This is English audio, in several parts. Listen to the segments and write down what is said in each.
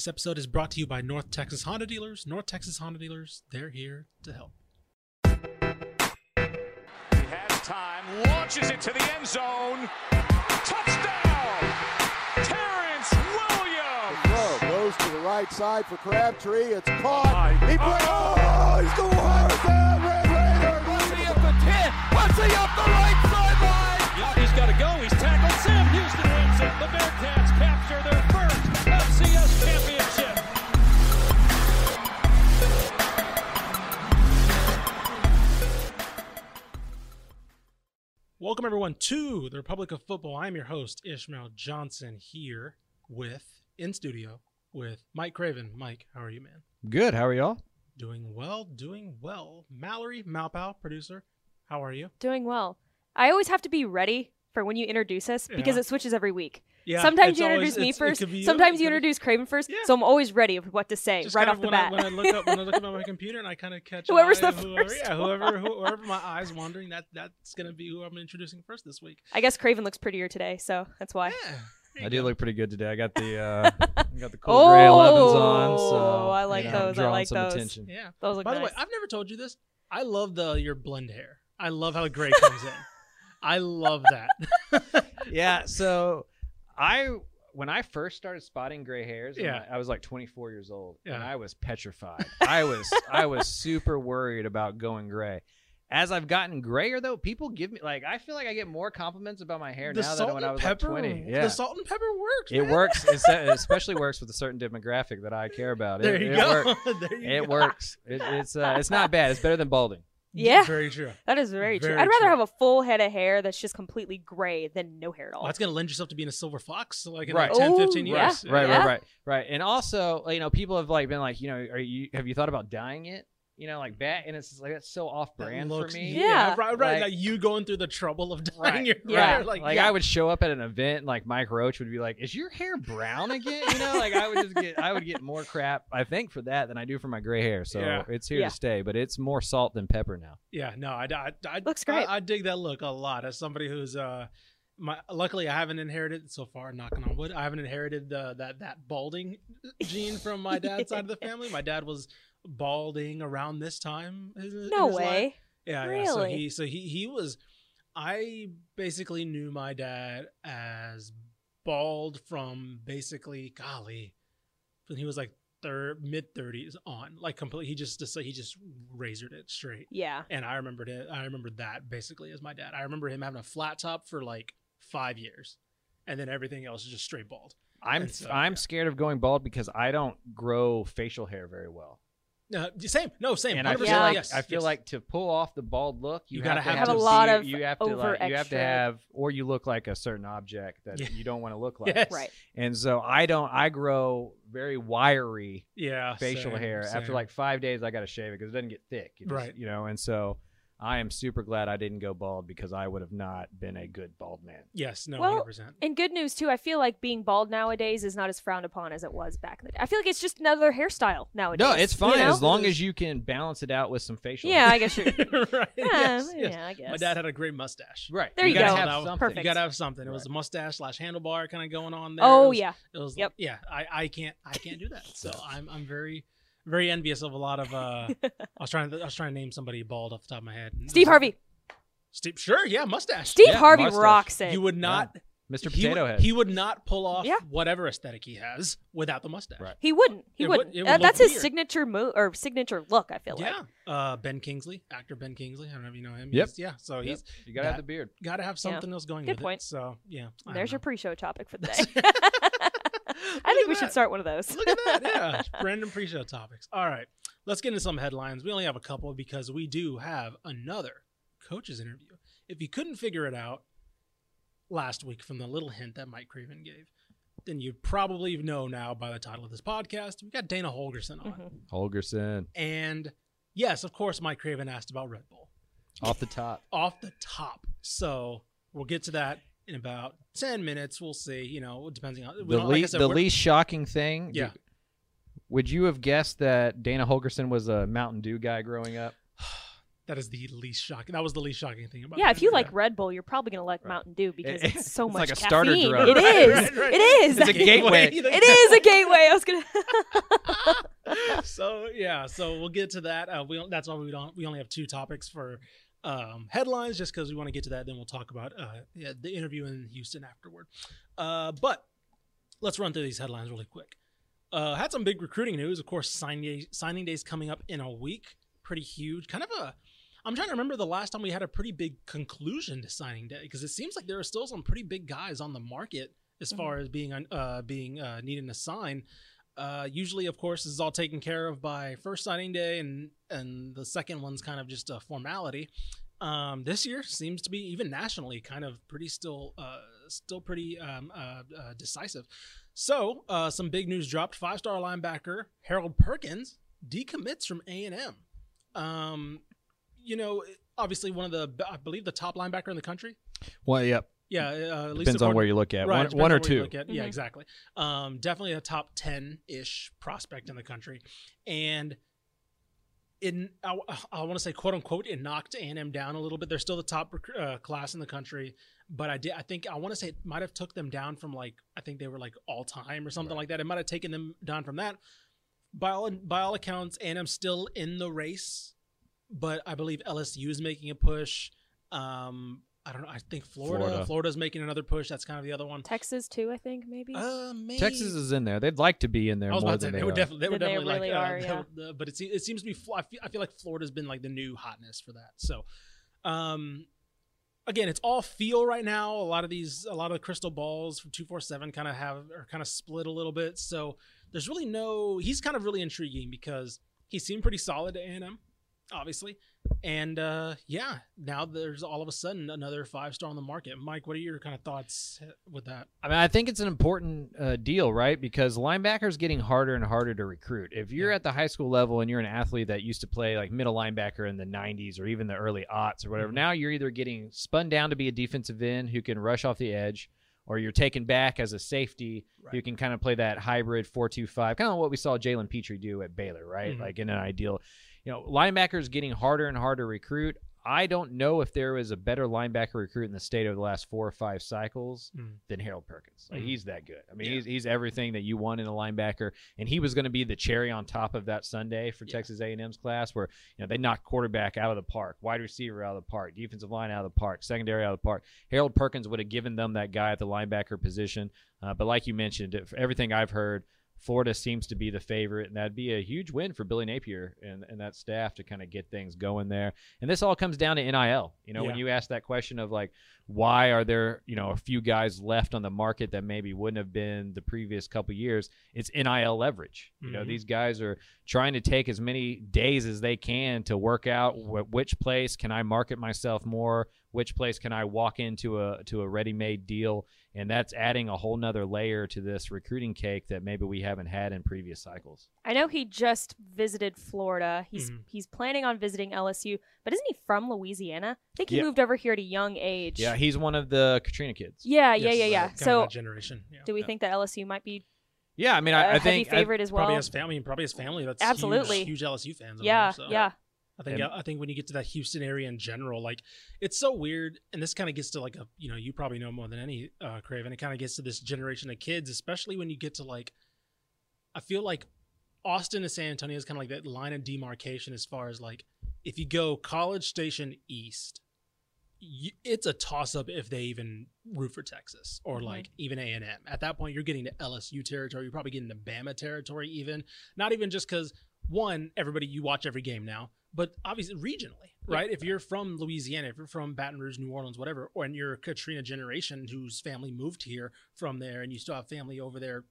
This episode is brought to you by North Texas Honda Dealers. North Texas Honda Dealers, they're here to help. He has time, launches it to the end zone. Touchdown! Terrence Williams! Throw goes to the right side for Crabtree. It's caught. He breaks. Oh, he's going hard down. Red Raiders. Bussy up the 10. Bussy up the right sideline. Yep, he's got to go. He's tackled. Sam Houston wins it. The Bearcats capture their first FCS championship. Welcome, everyone, to the Republic of Football. I'm your host, Ishmael Johnson, here with, in studio, with Mike Craven. Mike, how are you, man? Good. How are y'all? Doing well, doing well. Mallory Malpow, producer, how are you? Doing well. I always have to be ready for when you introduce us because Yeah. it switches every week. Yeah, sometimes it's you always- introduce me first. could you, Sometimes you could be- introduce Craven first. Yeah. So I'm always ready with what to say Just right off the when bat. I, when I look up when I look up at my computer and I kind of catch Whoever's the whoever, first yeah, whoever, whoever my eyes wandering, that that's gonna be who I'm introducing first this week. I guess Craven looks prettier today, so that's why. Yeah, I you do go. look pretty good today. I got the uh, I got the cool gray 11s on, so Oh, I like you know, I'm those. I drawing like some those. attention. Yeah. Those look By the way, I've never told you this. I love the your blend hair. I love how the gray comes in. I love that. Yeah. So I when I first started spotting gray hairs, Yeah. I, I was like 24 years old, and I was petrified. I was I was super worried about going gray. As I've gotten grayer though, people give me like I feel like I get more compliments about my hair the now than when I was pepper. like 20. Yeah. The salt and pepper works. It man. works. It especially works with a certain demographic that I care about. There it, you it go. works. there you It go. works. It, it's uh, it's not bad. It's better than balding. Yeah. Very true. that is very, true. I'd rather true. have a full head of hair that's just completely gray than no hair at all. Well, that's gonna lend yourself to being a silver fox, like in Right. like 10, Oh, 15 yeah. years. Right, Yeah. right, right, right. And also, you know, people have like been like, you know, are you have you thought about dyeing it? You know, like bat, and it's just like that's so off brand looks- for me. Yeah. right, right. Like- Like, you going through the trouble of dyeing Right, your Yeah. hair, Like, like, like I would show up at an event, and like Mike Roach would be like, "Is your hair brown again?" You know, like I would just get, I would get more crap, I think, for that than I do for my gray hair. So Yeah. it's here Yeah. to stay, but it's more salt than pepper now. Yeah, no, I, I, I Looks great. I, I dig that look a lot as somebody who's uh, my luckily I haven't inherited so far. Knocking on wood, I haven't inherited the that that balding gene from my dad's side of the family. My dad was balding around this time. in- in no his life. way. Yeah, yeah. So he so he he was. I basically knew my dad as bald from basically golly, when he was like third mid thirties on, like completely. He just just he just razored it straight. Yeah. And I remembered it. I remember that basically as my dad. I remember him having a flat top for like five years, and then everything else is just straight bald. I'm so, I'm yeah. scared of going bald because I don't grow facial hair very well. No, same. No, same. and I feel Yeah. like yes, I feel yes. like to pull off the bald look, you, You gotta have, to have a to lot of you have to like, you have to have or you look like a certain object that Yeah. you don't want to look like. Yes. Right. And so I don't. I grow very wiry yeah facial same, hair. After like five days, I got to shave it because it doesn't get thick. It just- Right. You know, and so I am super glad I didn't go bald because I would have not been a good bald man. yes, no, Well, hundred percent. And good news too. I feel like being bald nowadays is not as frowned upon as it was back in the day. I feel like it's just another hairstyle nowadays. No, it's you fine know? as long as you can balance it out with some facial. Yeah, hair. I guess you're. right. Yeah, yes, yeah, yes. I guess. My dad had a great mustache. Right. There you gotta go. Have Perfect. something. Perfect. You gotta have something. It was a mustache slash handlebar kind of going on there. Oh It was- yeah. It was. Yep. Yeah. I, I can't. I can't do that. So I'm. I'm very, very envious of a lot of. uh I was trying. To, I was trying to name somebody bald off the top of my head. Steve Harvey. Steve. Sure. Yeah. Mustache. Steve Yeah, Harvey mustache. rocks it. You would not. Mr. He, Potato would- Head. he would not pull off Yeah. whatever aesthetic he has without the mustache. Right. He wouldn't. He It would- wouldn't. it would Uh, look that's his weird. signature move or signature look. I feel like. Yeah. Uh, Ben Kingsley, actor Ben Kingsley. I don't know if you know him. Yep. He's- Yeah. So Yep. he's you gotta have the beard. got to have something else going Good with point. it. So yeah. I There's your pre-show topic for the day. I think we should start one of those. Look at that. Yeah. Random pre show topics. All right. Let's get into some headlines. We only have a couple because we do have another coach's interview. If you couldn't figure it out last week from the little hint that Mike Craven gave, then you probably know now by the title of this podcast. We got Dana Holgorsen on. Mhm. Holgorsen And yes, of course, Mike Craven asked about Red Bull off the top. off the top. So we'll get to that in about 10 minutes. We'll see. You know, depending on The, don't- like least, said, the least shocking thing. Yeah. Would you have guessed that Dana Holgorsen was a Mountain Dew guy growing up? That is the least shocking. That was the least shocking thing about. Yeah, that if you interview. like Red Bull, you're probably gonna like Mountain Dew because It- it's so it's much like a starter caffeine. drug. It Right, is. right, right. It is. It's a gateway. it is a gateway. I was gonna. so yeah, so we'll get to that. Uh, we don't, that's why we don't. We only have two topics for um, headlines, just because we want to get to that. Then we'll talk about uh, yeah, the interview in Houston afterward. Uh, but let's run through these headlines really quick. Uh, had some big recruiting news. Of course, signing day, signing days coming up in a week. Pretty huge. Kind of a. I'm trying to remember the last time we had a pretty big conclusion to signing day because it seems like there are still some pretty big guys on the market as far as being on- uh, being uh, needing to sign. Uh, usually, of course, this is all taken care of by first signing day, and and the second one's kind of just a formality. Um, this year seems to be even nationally kind of pretty still uh, still pretty um, uh, uh, decisive. So uh, some big news dropped: five star linebacker Harold Perkins decommits from A and M. Um, you know, obviously one of the I believe the top linebacker in the country. Well, yep. Yeah, uh, at least Depends on according- where you look at. Right, one one or two. at. Yeah, Mhm. exactly. Um, definitely a top ten ish prospect in the country, and in I, want to say quote unquote it knocked A and M down a little bit. They're still the top rec- uh, class in the country, but I did I think I want to say it might have took them down from like I think they were like all time or something like that. It might have taken them down from that. By all by all accounts, A and M still in the race, but I believe LSU is making a push. Um, I don't know. I think Florida, Florida. Florida's making another push. That's kind of the other one. Texas too, I think maybe. Uh, maybe. Texas is in there. They'd like to be in there I was more about to say than they they were are. definitely they were Than they definitely really like are, uh, yeah. the- but it seems it seems to be Fl- I feel, I feel like Florida's been like the new hotness for that. So, um, again, it's all feel right now. A lot of these, a lot of the crystal balls from two four seven kind of have are kind of split a little bit. So there's really no. He's kind of really intriguing because he seemed pretty solid to A and M, obviously. And uh, yeah, now there's all of a sudden another five star on the market. Mike, what are your kind of thoughts with that? I mean, I think it's an important uh, deal, right? Because linebackers getting harder and harder to recruit. If you're Yeah. at the high school level and you're an athlete that used to play like middle linebacker in the 90s or even the early aughts or whatever, Mhm. now you're either getting spun down to be a defensive end who can rush off the edge, or you're taken back as a safety who Right. can kind of play that hybrid four-two-five, kind of what we saw Jalen Pitre do at Baylor, right? Mhm. Like in an ideal, you know, linebackers getting harder and harder to recruit. I don't know if there was a better linebacker recruit in the state over the last four or five cycles Mm. than Harold Perkins. Like Mhm. he's that good. I mean, Yeah. he's he's everything that you want in a linebacker, and he was going to be the cherry on top of that Sunday for Yeah. Texas A&M's class, where you know they knocked quarterback out of the park, wide receiver out of the park, defensive line out of the park, secondary out of the park. Harold Perkins would have given them that guy at the linebacker position, uh, but like you mentioned, everything I've heard. Florida seems to be the favorite, and that'd be a huge win for Billy Napier and, and that staff to kind of get things going there. And this all comes down to NIL. You know, when you ask that question of like, why are there you know a few guys left on the market that maybe wouldn't have been the previous couple years it's nil leverage you know Mhm. these guys are trying to take as many days as they can to work out wh- which place can i market myself more which place can i walk into a to a ready-made deal and that's adding a whole nother layer to this recruiting cake that maybe we haven't had in previous cycles I know he just visited Florida. He's Mhm. he's planning on visiting LSU, but isn't he from Louisiana? I think he Yeah. moved over here at a young age. yeah he's one of the katrina kids yeah, yeah, Yes, yeah, yeah. kind So, generation. Yeah. do we think that LSU might be yeah i mean a i, I heavy think I- favorite as well? Probably his family, probably his family. That's Absolutely. huge, huge LSU fans. over yeah, there, so. yeah. I think And- I think when you get to that Houston area in general, like it's so weird, and this kind of gets to like a you know you probably know more than any uh, Craven. It kind of gets to this generation of kids, especially when you get to like, I feel like Austin and San Antonio is kind of like that line of demarcation as far as like if you go College Station East, you, it's a toss up if they even root for Texas or Mhm. like even A and M. At that point, you're getting to LSU territory. You're probably getting to Bama territory. Even not even just because one, everybody you watch every game now, but obviously regionally, right? If you're from Louisiana, if you're from Baton Rouge, New Orleans, whatever, or and you're a Katrina generation whose family moved here from there, and you still have family over there.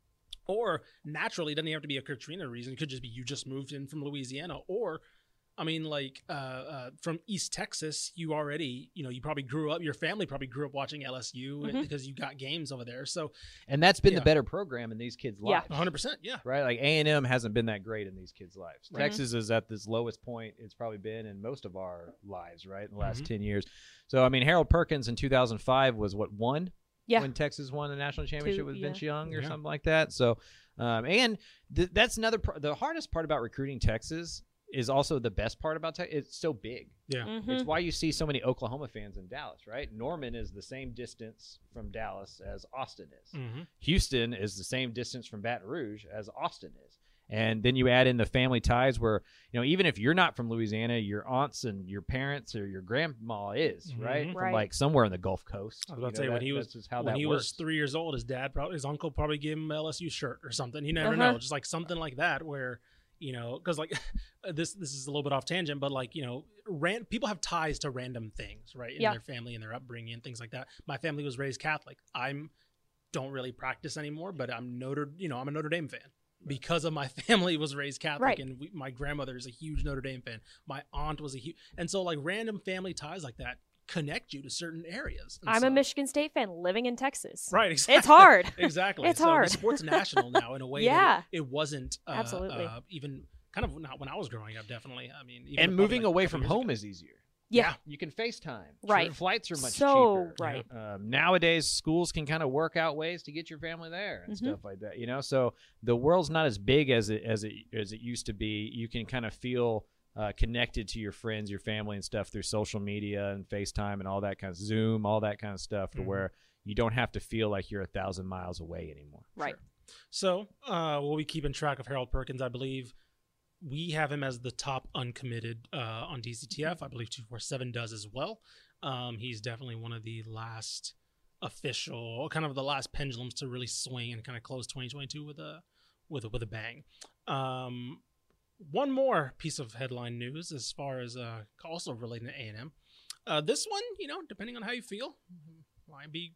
Or naturally, it doesn't have to be a Katrina reason. It could just be you just moved in from Louisiana, or I mean, like uh, uh, from East Texas, you already, you know, you probably grew up. Your family probably grew up watching LSU Mhm. because you got games over there. So, and that's been Yeah. the better program in these kids lives. Yeah. lives 100, percent yeah, right? Like A and M hasn't been that great in these kids' lives. Right. Texas is at this lowest point it's probably been in most of our lives, right? In the last Mhm. ten years. So I mean, Harold Perkins in 2005 was what one Yeah. when Texas won the national championship Two, with yeah. Vince Young or Yeah. something like that. So, um, and th- that's another pr- the hardest part about recruiting Texas is also the best part about Texas. It's so big. Yeah. Mhm. It's why you see so many Oklahoma fans in Dallas, right? Norman is the same distance from Dallas as Austin is. Mhm. Houston is the same distance from Baton Rouge as Austin is. And then you add in the family ties where, you know, even if you're not from Louisiana, your aunts and your parents or your grandma is, right? Mhm. From Right. like somewhere in the Gulf Coast. I was about You to know, say when he was how when he works. was three years old, his dad probably his uncle probably gave him a LSU shirt or something. You never Uh-huh. know, just like something like that where you know because like uh, this this is a little bit off tangent, but like you know, ran, people have ties to random things, right? In Yeah. their family and their upbringing and things like that. My family was raised Catholic. I'm don't really practice anymore, but I'm Notre you know I'm a Notre Dame fan. Because of my family was raised Catholic, Right. and we, my grandmother is a huge Notre Dame fan. My aunt was a huge, and so like random family ties like that connect you to certain areas. And I'm so- a Michigan State fan living in Texas. Right, exactly. It's hard. exactly. It's so the hard. sport's national now in a way. Yeah. that it, it wasn't. Uh, Absolutely. Uh, even kind of not when I was growing up. Definitely. I mean, even and moving like, away from home ago. is easier. Yeah. You can FaceTime. Right. Sure, Flights are much So cheaper. right. Um, nowadays, schools can kind of work out ways to get your family there and Mhm. stuff like that. You know, so the world's not as big as it as it as it used to be. You can kind of feel uh, connected to your friends, your family, and stuff through social media and FaceTime and all that kind of Zoom, all that kind of stuff, to Mhm. where you don't have to feel like you're a thousand miles away anymore. Right. So, uh, we'll be keeping track of Harold Perkins. I believe we have him as the top uncommitted uh, on DCTF. I believe 247 does as well. Um, he's definitely one of the last official, kind of the last pendulums to really swing and kind of close 2022 with a with a, with a bang. Um, one more piece of headline news as far as uh, also relating to A&M. Uh, this one, you know, depending on how you feel, might be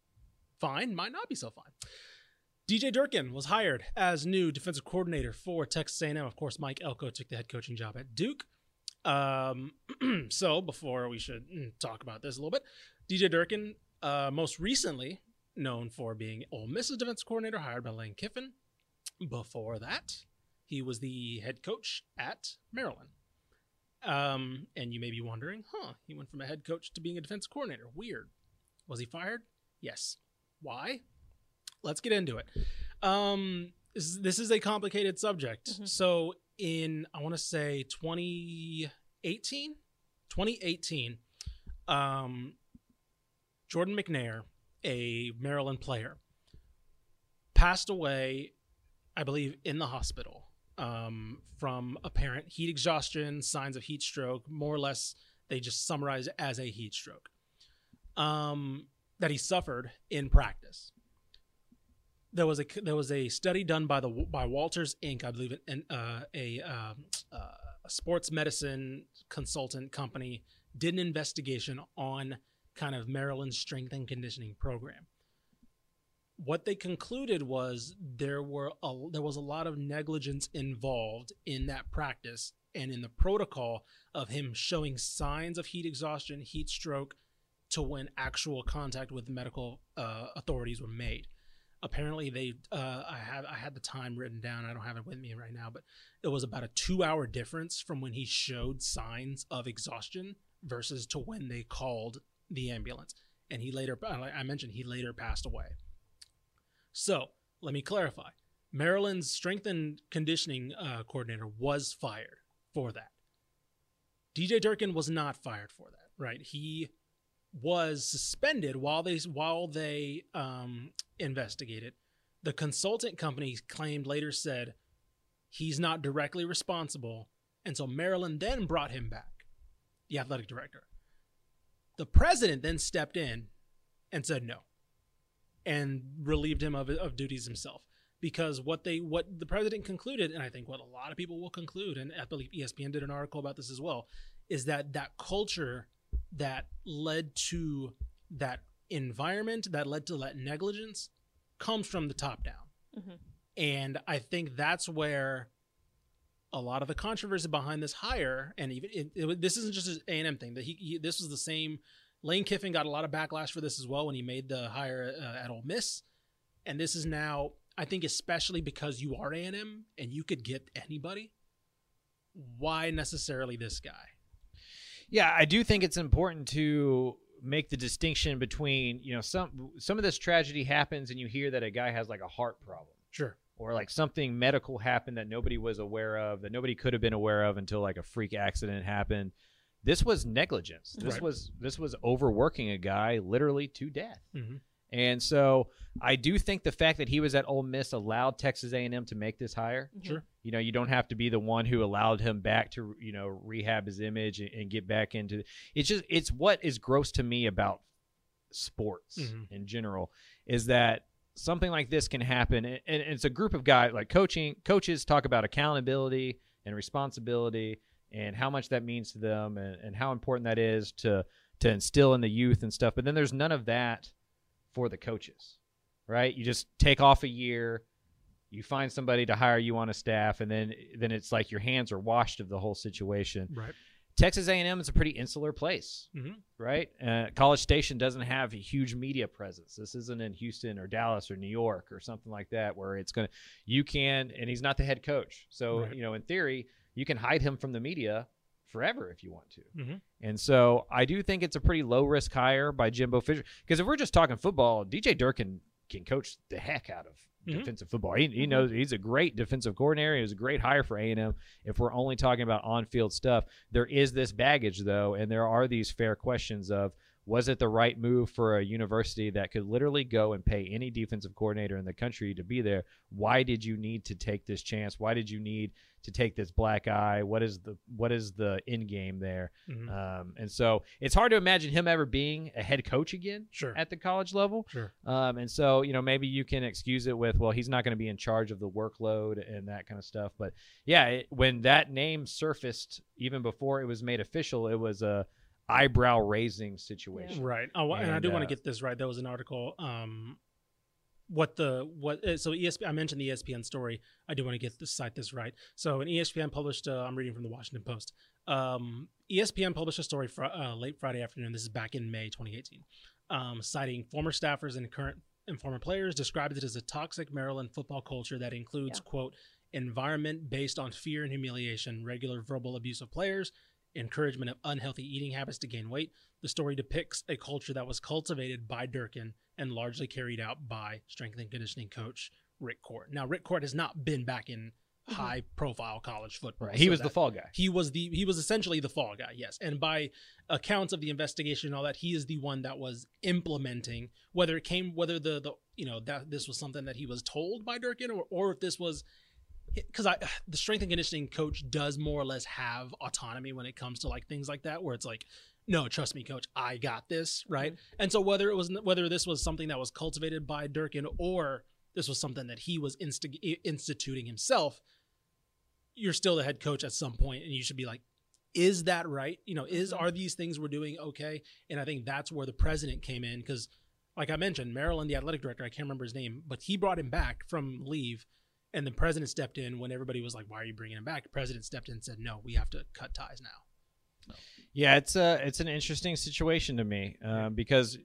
fine, might not be so fine. DJ Durkin was hired as new defensive coordinator for Texas A&M. Of course, Mike Elko took the head coaching job at Duke. Um, so before we should mm, talk about this a little bit, DJ Durkin, uh, most recently known for being Ole Miss's defensive coordinator, hired by Lane Kiffin. Before that, he was the head coach at Maryland. Um, and you may be wondering, huh? He went from a head coach to being a defensive coordinator. Weird. Was he fired? Yes. Why? Let's get into it. Um, this, this is a complicated subject. Mhm. So, in I want to say 2018, 2018, um, Jordan McNair, a Maryland player, passed away, I believe, in the hospital um, from apparent heat exhaustion, signs of heat stroke. More or less, they just summarize it as a heat stroke um, that he suffered in practice. There was a there was a study done by the by Walters Inc. I believe, and uh, a, um, uh, a sports medicine consultant company did an investigation on kind of Maryland's strength and conditioning program. What they concluded was there were a, there was a lot of negligence involved in that practice and in the protocol of him showing signs of heat exhaustion, heat stroke, to when actual contact with medical uh, authorities were made. Apparently, they uh, I have I had the time written down. I don't have it with me right now, but it was about a two-hour difference from when he showed signs of exhaustion versus to when they called the ambulance. And he later, I mentioned, he later passed away. So let me clarify: Maryland's strength and conditioning uh, coordinator was fired for that. DJ Durkin was not fired for that, right? He was suspended while they while they um, investigated. The consultant company claimed later said he's not directly responsible, and so Maryland then brought him back, the athletic director. The president then stepped in and said no, and relieved him of of duties himself because what they what the president concluded, and I think what a lot of people will conclude, and I believe ESPN did an article about this as well, is that that culture that led to that environment that led to that negligence comes from the top down. Mhm. And I think that's where a lot of the controversy behind this hire, and even it, it, this isn't just an A and M thing. That he, he this was the same. Lane Kiffin got a lot of backlash for this as well when he made the hire uh, at Ole Miss, and this is now I think especially because you are A and M and you could get anybody. Why necessarily this guy? Yeah, I do think it's important to make the distinction between, you know, some some of this tragedy happens and you hear that a guy has like a heart problem. Sure. or like something medical happened that nobody was aware of, that nobody could have been aware of until like a freak accident happened. This was negligence. This Right. was this was overworking a guy literally to death. Mhm. And so I do think the fact that he was at Ole Miss allowed Texas A&M to make this hire. Sure. You know, you don't have to be the one who allowed him back to you know rehab his image and, and get back into. It's just it's what is gross to me about sports Mhm. in general is that something like this can happen, and, and it's a group of guys like coaching coaches talk about accountability and responsibility and how much that means to them and, and how important that is to to instill in the youth and stuff. But then there's none of that for the coaches, right? You just take off a year, you find somebody to hire you on a staff, and then then it's like your hands are washed of the whole situation. Right. Texas A&M is a pretty insular place, Mhm. right? Uh, College Station doesn't have a huge media presence. This isn't in Houston or Dallas or New York or something like that where it's gonna you can and he's not the head coach, so Right. you know in theory you can hide him from the media forever if you want to. Mhm. And so I do think it's a pretty low risk hire by Jimbo Fisher because if we're just talking football, DJ Durkin can coach the heck out of Mhm. defensive football. He, he knows he's a great defensive coordinator. He was a great hire for A and M. If we're only talking about on field stuff, there is this baggage though, and there are these fair questions of was it the right move for a university that could literally go and pay any defensive coordinator in the country to be there? Why did you need to take this chance? Why did you need to take this black eye? What is the what is the end game there? Mhm. Um, and so it's hard to imagine him ever being a head coach again Sure. at the college level. Sure. Um, and so, you know, maybe you can excuse it with, well, he's not going to be in charge of the workload and that kind of stuff. But yeah, it, when that name surfaced, even before it was made official, it was a eyebrow raising situation. Right. Oh, and, I And, do want uh, to get this right. There was an article. Um, what the what? uh, So ESPN. I mentioned the ESPN story. I do want to get this cite this right. So an ESPN published. Uh, I'm reading from the Washington Post. Um, ESPN published a story fr- uh, late Friday afternoon. This is back in May 2018, um, citing former staffers and current and former players described it as a toxic Maryland football culture that includes Yeah. quote environment based on fear and humiliation, regular verbal abuse of players, encouragement of unhealthy eating habits to gain weight. The story depicts a culture that was cultivated by Durkin and largely carried out by strength and conditioning coach Rick Court. Now, Rick Court has not been back in mm-hmm. high profile college football. Right. He so was the fall guy. he was the he was essentially the fall guy yes and by accounts of the investigation and all that he is the one that was implementing whether it came whether the the you know that this was something that he was told by Durkin or or if this was because I the strength and conditioning coach does more or less have autonomy when it comes to like things like that where it's like no trust me coach I got this right? Mm-hmm. And so whether it was whether this was something that was cultivated by Durkin or this was something that he was instig- instituting himself you're still the head coach at some point and you should be like is that right? You know is mm-hmm. are these things we're doing okay? And i think that's where the president came in because like i mentioned maryland the athletic director i can't remember his name but he brought him back from leave and the president stepped in when everybody was like why are you bringing him back? The president stepped in and said no we have to cut ties now. Yeah, it's a it's an interesting situation to me um, because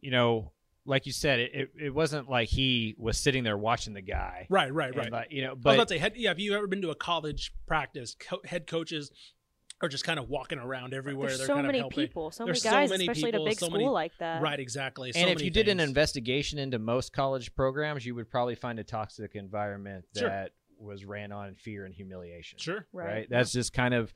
you know, like you said, it, it, it wasn't like he was sitting there watching the guy, right right right. like, you know, I was but about to say, head, yeah, have you ever been to a college practice? Co- head coaches are just kind of walking around everywhere. There's They're so kind many of helping. people, so There's many so guys, many especially at a big so school many- like that. Right, exactly. So and if many you did an things. investigation into most college programs, you would probably find a toxic environment Sure. that was ran on fear and humiliation. sure, right? Right. That's just kind of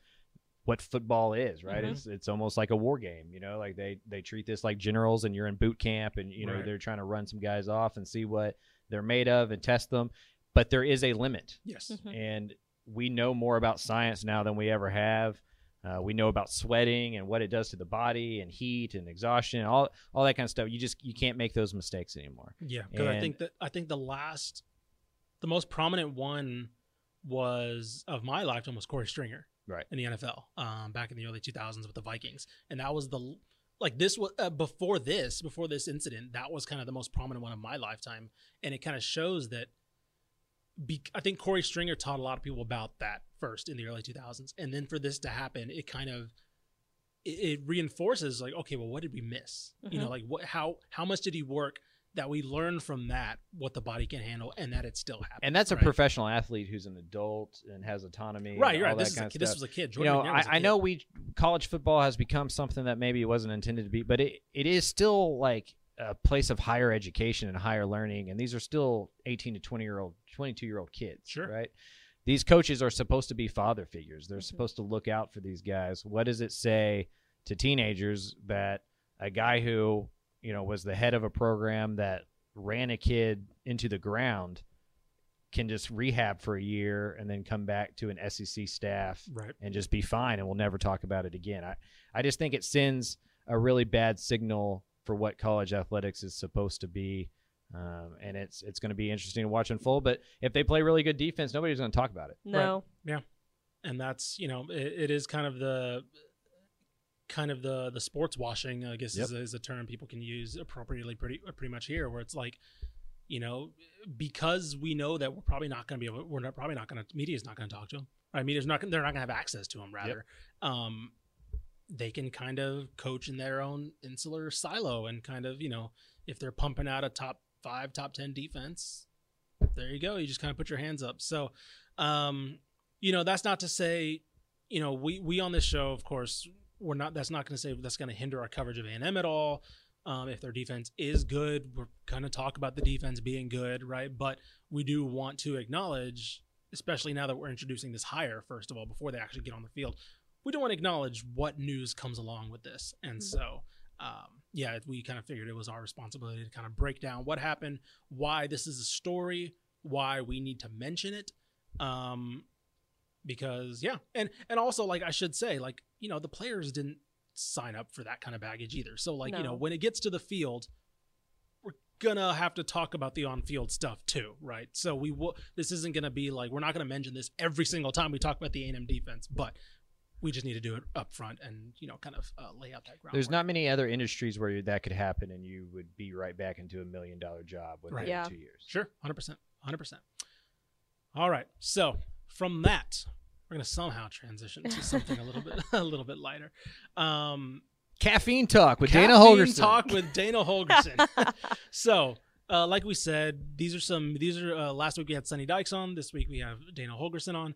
what football is, right? Mhm. It's it's almost like a war game, you know. Like they they treat this like generals, and you're in boot camp, and you know Right. they're trying to run some guys off and see what they're made of and test them. But there is a limit, yes, Mhm. and we know more about science now than we ever have. Uh, we know about sweating and what it does to the body and heat and exhaustion, and all all that kind of stuff. You just you can't make those mistakes anymore. yeah. Because I think that I think the last, the most prominent one was of my lifetime was Korey Stringer, Right. in the NFL, um, back in the early 2000s with the Vikings, and that was the like this was uh, before this before this incident that was kind of the most prominent one of my lifetime, and it kind of shows that. Be, I think Korey Stringer taught a lot of people about that first in the early 2000s, and then for this to happen, it kind of it, it reinforces like, okay, well, what did we miss? You know, Mhm. like what, how how much did he work that we learned from that what the body can handle, and that it still happens. And that's a right? professional athlete who's an adult and has autonomy. right. and You're all right. This is a kid. This was a kid. you know, I, a I kid. know we college football has become something that maybe it wasn't intended to be, but it, it is still like a place of higher education and higher learning, and these are still 18 to 20 year old, 22 year old kids, Sure. right? These coaches are supposed to be father figures. They're Mhm. supposed to look out for these guys. What does it say to teenagers that a guy who you know was the head of a program that ran a kid into the ground can just rehab for a year and then come back to an SEC staff Right. and just be fine and we'll never talk about it again. I, I just think it sends a really bad signal for what college athletics is supposed to be. Um, and it's it's going to be interesting to watch unfold. But if they play really good defense, nobody's going to talk about it. No. Yeah. And that's you know it, it is kind of the kind of the the sports washing i guess is, Yep. is a term people can use appropriately pretty pretty much here where it's like you know because we know that we're probably not going to be able we're not, probably not going to media's not going to talk to them right media's not gonna- they're not going to have access to them rather um they can kind of coach in their own insular silo and kind of you know if they're pumping out a top five top 10 defense there you go. You just kind of put your hands up. So um you know that's not to say you know we we on this show of course we're not that's not going to say that's going to hinder our coverage of A&M at all. Um, if their defense is good we're going to talk about the defense being good right? But we do want to acknowledge especially now that we're introducing this hire first of all before they actually get on the field we don't want to acknowledge what news comes along with this. And so um, yeah we kind of figured it was our responsibility to kind of break down what happened why this is a story why we need to mention it um because yeah. And and also like i should say like you know the players didn't sign up for that kind of baggage either. So like you know when it gets to the field we're gonna have to talk about the on-field stuff too right? So we will this isn't gonna be like we're not gonna mention this every single time we talk about the A&M defense but we just need to do it up front and you know kind of uh, lay out that ground There's not many other industries where that could happen and you would be right back into a million dollar job within Right. Yeah. two years. Sure, hundred percent, hundred percent. All right, so from that, we're gonna somehow transition to something a little bit, a little bit lighter. Um, Caffeine talk with Dana caffeine Holgorsen. Talk with Dana Holgorsen. so, uh, like we said, these are some. These are uh, last week we had Sonny Dykes on. This week we have Dana Holgorsen on.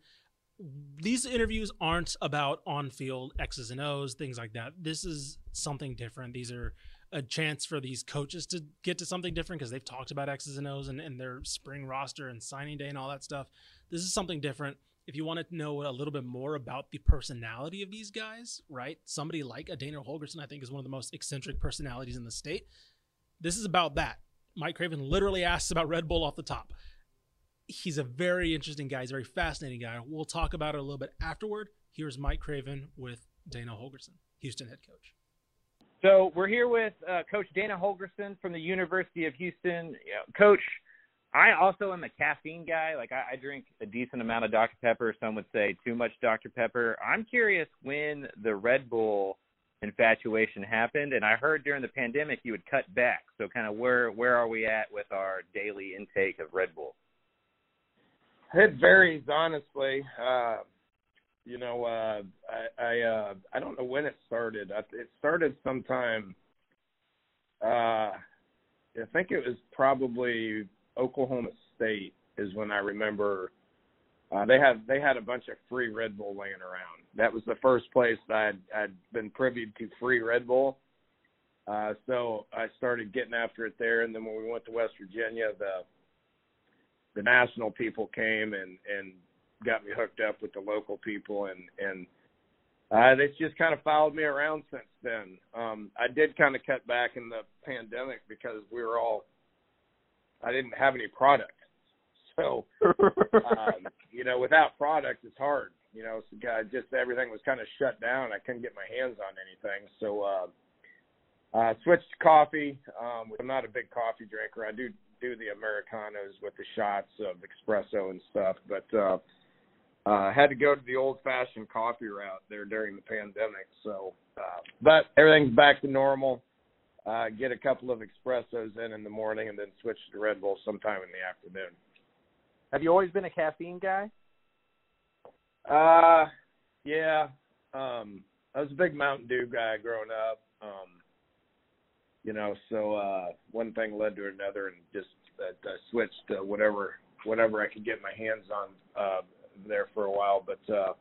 These interviews aren't about on-field X's and O's, things like that. This is something different. These are a chance for these coaches to get to something different because they've talked about X's and O's and, and their spring roster and signing day and all that stuff. This is something different. If you want to know a little bit more about the personality of these guys, right? Somebody like a Dana Holgorsen, I think, is one of the most eccentric personalities in the state. This is about that. Mike Craven literally asks about Red Bull off the top. He's a very interesting guy. He's a very fascinating guy. We'll talk about it a little bit afterward. Here's Mike Craven with Dana Holgorsen, Houston head coach. So we're here with uh, Coach Dana Holgorsen from the University of Houston. Yeah, Coach, I also am a caffeine guy. Like I, I drink a decent amount of Dr Pepper. Some would say too much Dr Pepper. I'm curious when the Red Bull infatuation happened, and I heard during the pandemic you would cut back. So kind of where where are we at with our daily intake of Red Bull? It varies honestly. Uh, you know, uh, I I, uh, I don't know when it started. It started sometime. Uh, I think it was probably Oklahoma State is when I remember. Uh, they had they had a bunch of free Red Bull laying around. That was the first place that I'd, I'd been privy to free Red Bull. Uh, so I started getting after it there, and then when we went to West Virginia, the the national people came and and got me hooked up with the local people and and uh just kind of followed me around since then. Um i did kind of cut back in the pandemic because we were all i didn't have any product. So um you know without product it's hard you know so uh, just everything was kind of shut down. I couldn't get my hands on anything. So uh uh switched to coffee um i'm not a big coffee drinker. I do do the Americanos with the shots of espresso and stuff, but uh uh had to go to the old fashioned coffee route there during the pandemic. So uh but everything's back to normal. Uh get a couple of espressos in in the morning and then switch to Red Bull sometime in the afternoon. Have you always been a caffeine guy? Uh yeah. Um I was a big Mountain Dew guy growing up. Um you know, so uh one thing led to another and just uh, uh, switched to whatever whatever I could get my hands on uh there for a while, but uh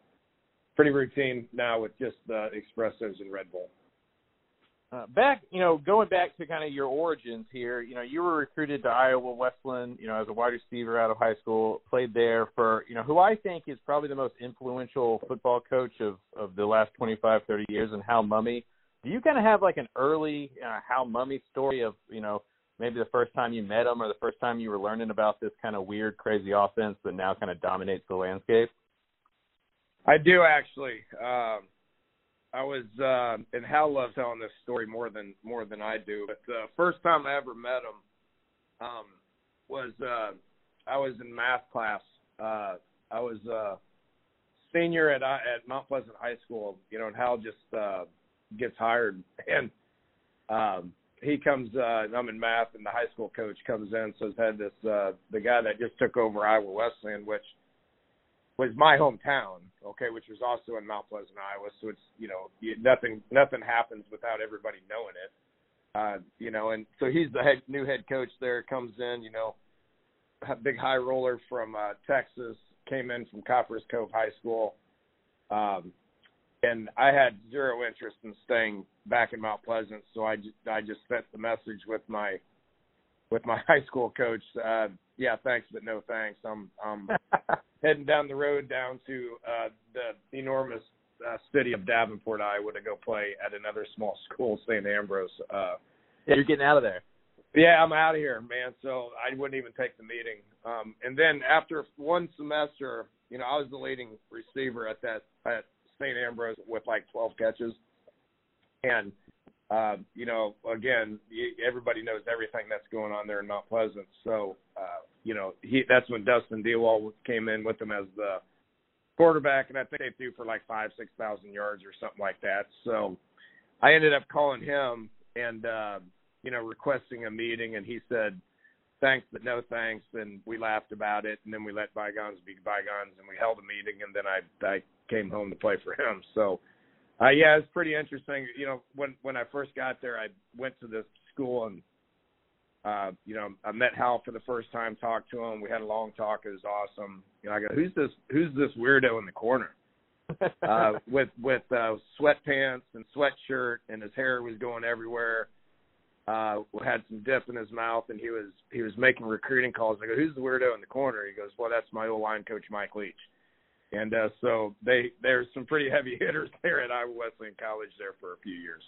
pretty routine now with just uh espressos and Red Bull. Uh, back, you know, going back to kind of your origins here, you know, you were recruited to Iowa Wesleyan, you know, as a wide receiver out of high school, played there for, you know, who I think is probably the most influential football coach of of the last 25, 30 years, and Hal Mumme. Do you kind of have like an early uh, Hal Mumme story of, you know, maybe the first time you met him or the first time you were learning about this kind of weird, crazy offense that now kind of dominates the landscape? I do actually. Um, I was, uh, and Hal loves telling this story more than more than I do. But the uh, first time I ever met him um, was uh, I was in math class. Uh, I was uh, senior at at Mount Pleasant High School. You know, and Hal just uh, gets hired, and um, he comes. Uh, I'm in math, and the high school coach comes in. and Says, "Had this uh, the guy that just took over Iowa Wesleyan, which." was my hometown, okay, which was also in Mount Pleasant, Iowa. So it's you know you, nothing nothing happens without everybody knowing it, uh, you know. And so he's the head, new head coach there. Comes in, you know, a big high roller from uh, Texas. Came in from Copperas Cove High School, um, and I had zero interest in staying back in Mount Pleasant. So I just I just sent the message with my with my high school coach. Uh, yeah, thanks, but no thanks. I'm I'm heading down the road down to uh, the enormous uh, city of Davenport, Iowa, to go play at another small school, St. Ambrose. Uh, yeah, you're getting out of there. Yeah, I'm out of here, man. So I wouldn't even take the meeting. Um, and then after one semester, you know, I was the leading receiver at that at St. Ambrose with like 12 catches, and uh, you know, again, everybody knows everything that's going on there in Mount Pleasant. So, uh, you know, he that's when Dustin Dewald came in with him as the quarterback, and I think they threw for like five, six thousand yards or something like that. So, I ended up calling him and uh, you know requesting a meeting, and he said, "Thanks, but no thanks." And we laughed about it, and then we let bygones be bygones, and we held a meeting, and then I I came home to play for him. So uh, yeah, it's pretty interesting. You know, when when I first got there, I went to this school and uh, you know, I met Hal for the first time, talked to him. We had a long talk. It was awesome. You know, I go, who's this? Who's this weirdo in the corner? uh, with with uh, sweatpants and sweatshirt, and his hair was going everywhere. Uh, had some dip in his mouth, and he was he was making recruiting calls. I go, who's the weirdo in the corner? He goes, well, that's my old line coach, Mike Leach. And uh, so they there's some pretty heavy hitters there at Iowa Wesleyan College there for a few years.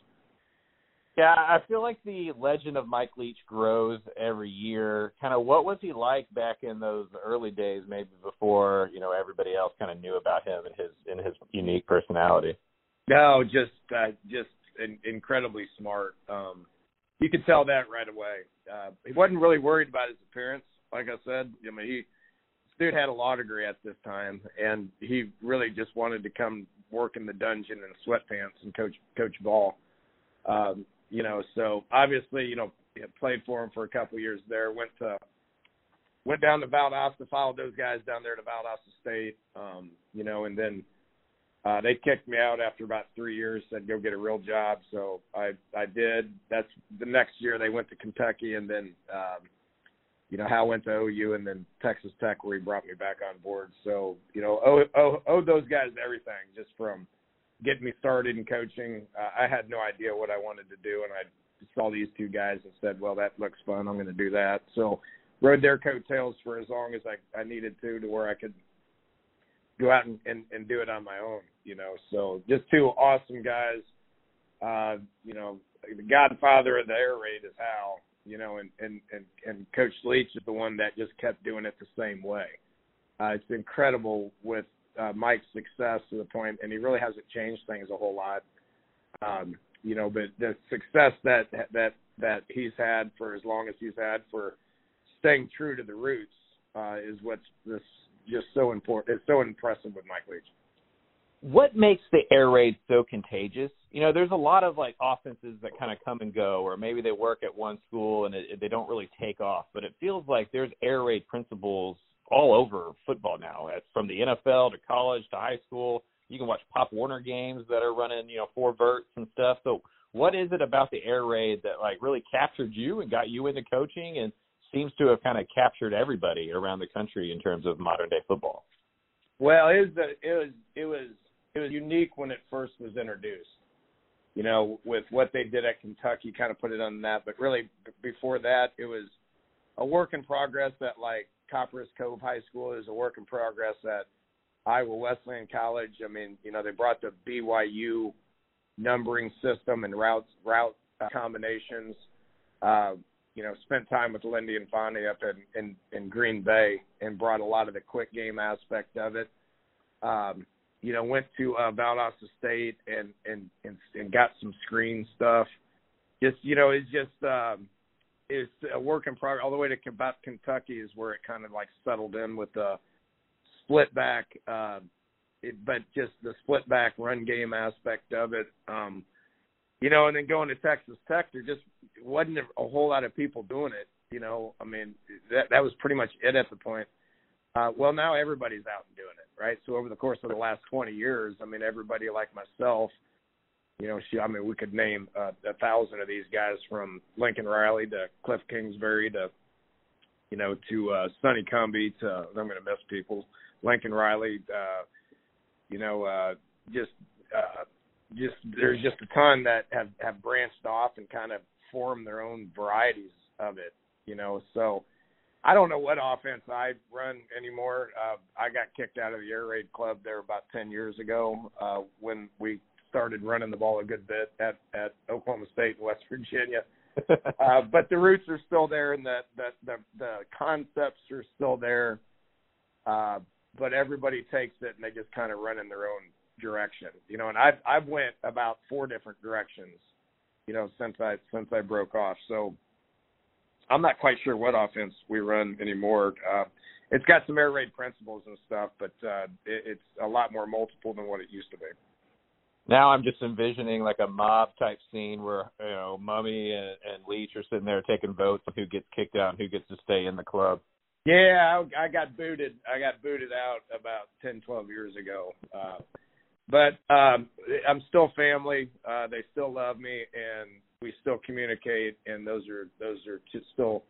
Yeah, I feel like the legend of Mike Leach grows every year. Kind of what was he like back in those early days, maybe before you know everybody else kind of knew about him and his and his unique personality. No, just uh, just in, incredibly smart. Um, you could tell that right away. Uh, he wasn't really worried about his appearance. Like I said, I mean he dude had a law degree at this time, and he really just wanted to come work in the dungeon in sweatpants and coach coach ball. Um, you know, so obviously, you know, played for him for a couple years there. Went to went down to Valdosta, followed those guys down there to Valdosta State. Um, you know, and then uh, they kicked me out after about three years. Said go get a real job. So I I did. That's the next year they went to Kentucky, and then um, you know, Hal went to OU and then Texas Tech where he brought me back on board. So, you know, owe, owe, owe those guys everything just from getting me started in coaching. Uh, I had no idea what I wanted to do, and I saw these two guys and said, well, that looks fun. I'm going to do that. So, rode their coattails for as long as I, I needed to, to where I could go out and, and, and do it on my own, you know. So, just two awesome guys. Uh, you know, the godfather of the air raid is Hal you know, and and and, and Coach Leach is the one that just kept doing it the same way. Uh, it's incredible with uh, Mike's success to the point, and he really hasn't changed things a whole lot. Um, you know, but the success that that that he's had for as long as he's had for staying true to the roots uh, is what's this just so important. It's so impressive with Mike Leach what makes the air raid so contagious? You know, there's a lot of like offenses that kind of come and go, or maybe they work at one school and it, they don't really take off. But it feels like there's air raid principles all over football now, it's from the NFL to college to high school. You can watch Pop Warner games that are running, you know, four verts and stuff. So, what is it about the air raid that like really captured you and got you into coaching and seems to have kind of captured everybody around the country in terms of modern day football? Well, it was it was it was it was unique when it first was introduced. you know, with what they did at Kentucky, kind of put it on that. But really, before that, it was a work in progress at like Copperas Cove High School. Was a work in progress at Iowa Wesleyan College. I mean, you know, they brought the BYU numbering system and routes route uh, combinations. Uh, you know, spent time with Lindy Infante up in, in in Green Bay and brought a lot of the quick game aspect of it. Um, you know, went to uh, Valdosta State and, and and and got some screen stuff. Just you know, it's just um, it's a work in progress. All the way to about Kentucky is where it kind of like settled in with the split back, uh, it, but just the split back run game aspect of it. Um, you know, and then going to Texas Tech, there just wasn't a whole lot of people doing it. You know, I mean, that that was pretty much it at the point. Uh, well, now everybody's out and doing it, right? So over the course of the last 20 years, I mean, everybody like myself, you know, she, I mean, we could name uh, a thousand of these guys from Lincoln Riley to Cliff Kingsbury to, you know, to uh, Sonny Cumbie to I'm going to miss people, Lincoln Riley, uh, you know, uh, just, uh, just there's just a ton that have have branched off and kind of formed their own varieties of it, you know. So I don't know what offense I run anymore. Uh, I got kicked out of the air raid club there about ten years ago uh, when we started running the ball a good bit at at Oklahoma State and West Virginia. uh, but the roots are still there, and the the the, the concepts are still there. Uh, but everybody takes it and they just kind of run in their own direction, you know. And I've I've went about four different directions, you know, since I since I broke off. So I'm not quite sure what offense we run anymore. Uh, it's got some air raid principles and stuff, but uh, it, it's a lot more multiple than what it used to be. Now I'm just envisioning like a mob type scene where you know Mumme and, and Leach are sitting there taking votes on who gets kicked out and who gets to stay in the club. Yeah, I, I got booted. I got booted out about ten, twelve years ago. Uh, but um, I'm still family. Uh, they still love me, and we still communicate. And those are those are just still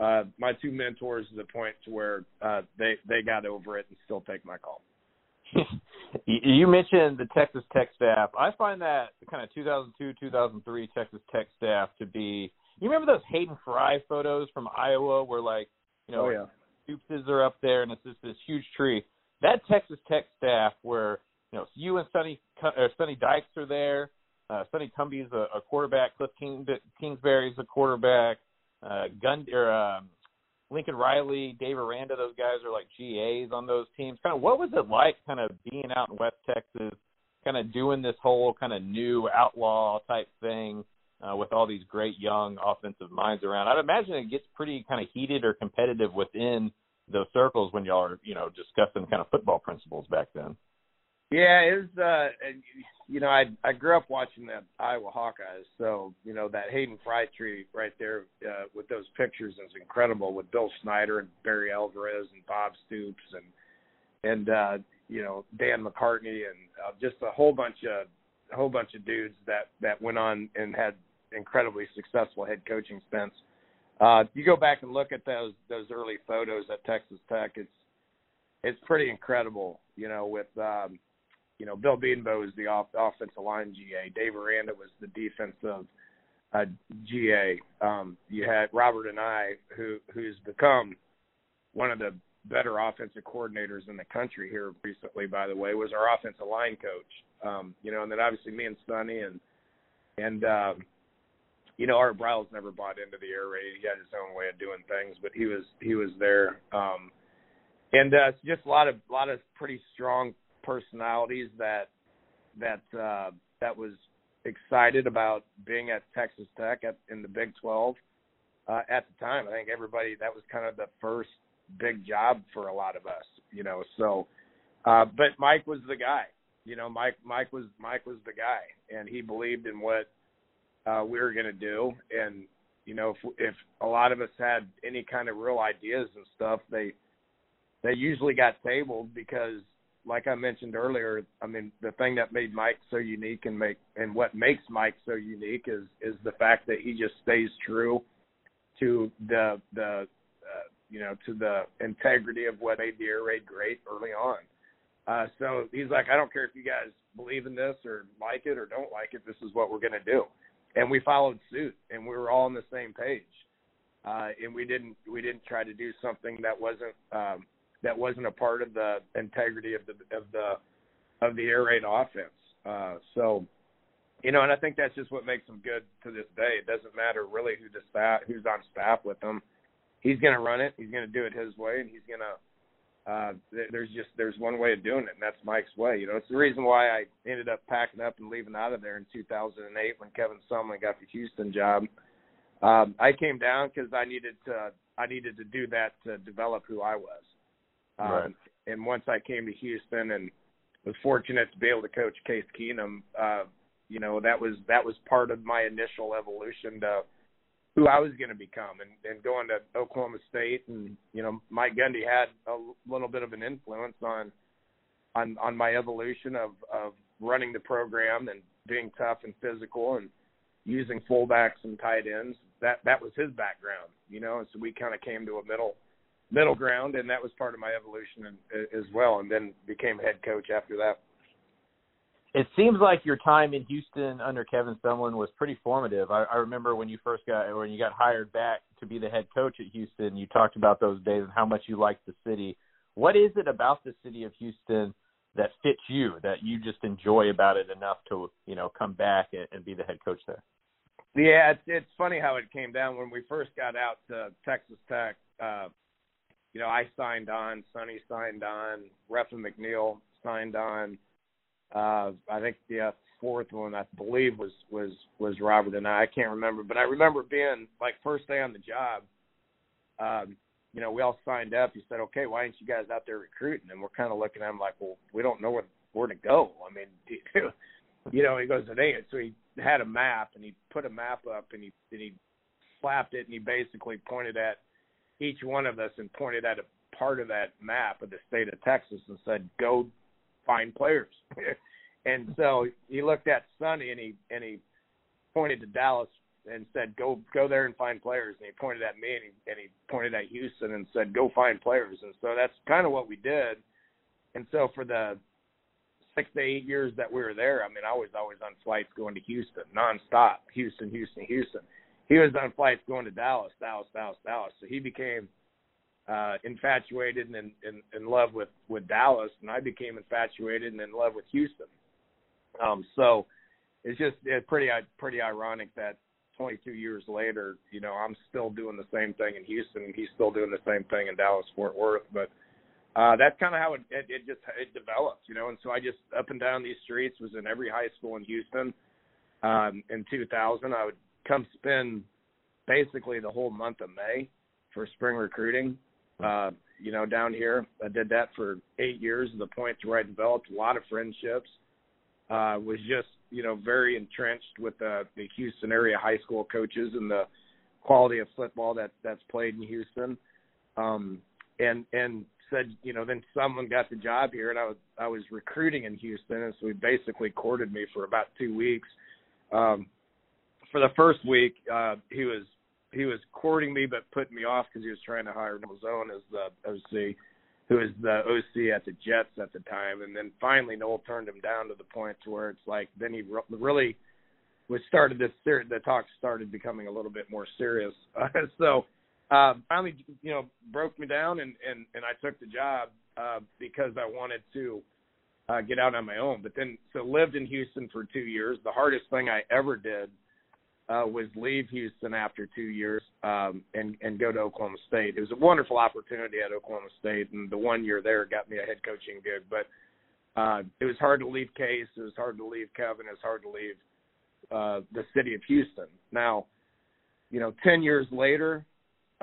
uh, my two mentors to the point to where uh, they they got over it and still take my call. you mentioned the Texas Tech staff. I find that kind of 2002, 2003 Texas Tech staff to be. You remember those Hayden Fry photos from Iowa, where like you know, oh, yeah. Are up there, and it's just this huge tree. That Texas Tech staff, where you know you and Sonny or Sonny Dykes are there. Uh, Sonny Cumbie's a, a quarterback. Cliff King, Kingsbury's a quarterback. Uh, Gun or um, Lincoln Riley, Dave Aranda, those guys are like GAs on those teams. Kind of what was it like, kind of being out in West Texas, kind of doing this whole kind of new outlaw type thing uh, with all these great young offensive minds around. I'd imagine it gets pretty kind of heated or competitive within those circles when y'all are, you know, discussing kind of football principles back then. Yeah, it was. Uh, you know, I I grew up watching the Iowa Hawkeyes, so you know that Hayden Fry tree right there uh, with those pictures is incredible with Bill Snyder and Barry Alvarez and Bob Stoops and and uh, you know Dan McCarney and uh, just a whole bunch of a whole bunch of dudes that that went on and had incredibly successful head coaching stints. Uh, you go back and look at those those early photos at Texas Tech. It's it's pretty incredible, you know. With um, you know, Bill Bedenbaugh is the off, offensive line GA. Dave Aranda was the defensive uh, GA. Um, you had Robert Anae, who who's become one of the better offensive coordinators in the country here recently. By the way, was our offensive line coach. Um, you know, and then obviously me and Sonny and and um, you know Art Briles never bought into the air raid. He had his own way of doing things, but he was he was there. Um, and uh, just a lot of lot of pretty strong personalities that that uh, that was excited about being at Texas Tech at, in the Big 12 uh, at the time. I think everybody that was kind of the first big job for a lot of us, you know. So, uh, but Mike was the guy. You know, Mike Mike was Mike was the guy, and he believed in what uh, we were going to do. And you know, if if a lot of us had any kind of real ideas and stuff, they they usually got tabled because like I mentioned earlier, I mean, the thing that made Mike so unique and make and what makes Mike so unique is is the fact that he just stays true to the the uh, you know to the integrity of what made the air raid great early on. Uh, so he's like, I don't care if you guys believe in this or like it or don't like it. This is what we're going to do, and we followed suit, and we were all on the same page. Uh, and we didn't we didn't try to do something that wasn't um, that wasn't a part of the integrity of the of the of the air raid offense. Uh, so, you know, and I think that's just what makes them good to this day. It doesn't matter really who the staff who's on staff with them. He's going to run it. He's going to do it his way, and he's going to uh, there's just there's one way of doing it, and that's Mike's way. You know, it's the reason why I ended up packing up and leaving out of there in 2008 when Kevin Sumlin got the Houston job. Um, I came down because I needed to I needed to do that to develop who I was. Um, Right. And once I came to Houston and was fortunate to be able to coach Case Keenum, uh, you know that was that was part of my initial evolution to who I was going to become, and, and going to Oklahoma State, and you know Mike Gundy had a little bit of an influence on on on my evolution of of running the program and being tough and physical and using fullbacks and tight ends. That that was his background, you know, and so we kind of came to a middle middle ground, and that was part of my evolution and, as well. And then became head coach after that. It seems like your time in Houston under Kevin Sumlin was pretty formative. I, I remember when you first got when you got hired back to be the head coach at Houston. You talked about those days and how much you liked the city. What is it about the city of Houston that fits you that you just enjoy about it enough to you know come back and, and be the head coach there? Yeah, it's it's funny how it came down when we first got out to Texas Tech. Uh, you know, I signed on, Sonny signed on, Ruffin McNeill signed on. Uh, I think the uh, fourth one, I believe, was was was Robert and I. I can't remember, but I remember being like first day on the job. Um, you know, we all signed up. He said, "Okay, why aren't you guys out there recruiting?" And we're kind of looking at him like, "Well, we don't know where where to go." I mean, you know, he goes, "It ain't." So he had a map and he put a map up and he and he slapped it and he basically pointed at each one of us and pointed at a part of that map of the state of Texas and said, "Go find players." and so he looked at Sonny and he and he pointed to Dallas and said, "Go go there and find players." And he pointed at me and he and he pointed at Houston and said, "Go find players." And so that's kind of what we did. And so for the six to eight years that we were there, I mean, I was always on flights going to Houston nonstop. Houston, Houston, Houston. He was on flights going to Dallas, Dallas, Dallas, Dallas. So he became uh infatuated and in, in, love with with Dallas, and I became infatuated and in love with Houston. Um, so it's just it's pretty pretty ironic that 22 years later, you know, I'm still doing the same thing in Houston, and he's still doing the same thing in Dallas Fort Worth. But uh, that's kind of how it, it it just it developed, you know. And so I just up and down these streets was in every high school in Houston. Um, in 2000, I would come spend basically the whole month of May for spring recruiting. Uh, you know, down here, I did that for eight years to the point to where I developed a lot of friendships. Uh, was just you know very entrenched with the, the Houston area high school coaches and the quality of football that that's played in Houston. Um, and and said you know then Sumlin got the job here and I was I was recruiting in Houston and so he basically courted me for about two weeks. Um, for the first week, uh, he was he was courting me but putting me off because he was trying to hire Noel Mazzone as the OC, who was the OC at the Jets at the time, and then finally Noel turned him down to the point to where it's like then he re- really was started this ser- the talk started becoming a little bit more serious. Uh, so uh, finally, you know, broke me down and and and I took the job uh, because I wanted to uh, get out on my own. But then so lived in Houston for two years. The hardest thing I ever did uh, was leave Houston after two years um, and and go to Oklahoma State. It was a wonderful opportunity at Oklahoma State, and the one year there got me a head coaching gig. But uh, it was hard to leave Case. It was hard to leave Kevin. It was hard to leave uh, the city of Houston. Now, you know, ten years later,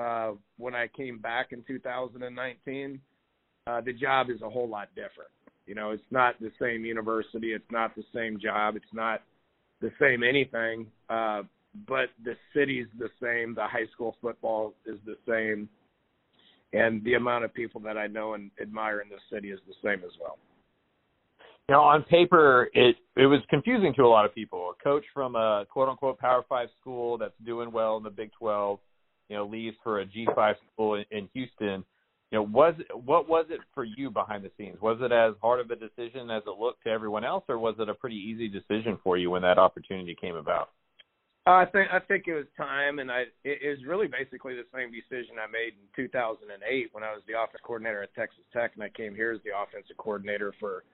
uh, when I came back in 2019, uh, the job is a whole lot different. You know, it's not the same university. It's not the same job. It's not the same anything. Uh, but the city's the same. The high school football is the same, and the amount of people that I know and admire in this city is the same as well. Now, on paper, it it was confusing to a lot of people. A coach from a quote unquote Power Five school that's doing well in the Big Twelve, you know, leaves for a G five school in, in Houston. You know, was what was it for you behind the scenes? Was it as hard of a decision as it looked to everyone else, or was it a pretty easy decision for you when that opportunity came about? Uh, I think I think it was time, and I it, it was really basically the same decision I made in 2008 when I was the offense coordinator at Texas Tech, and I came here as the offensive coordinator for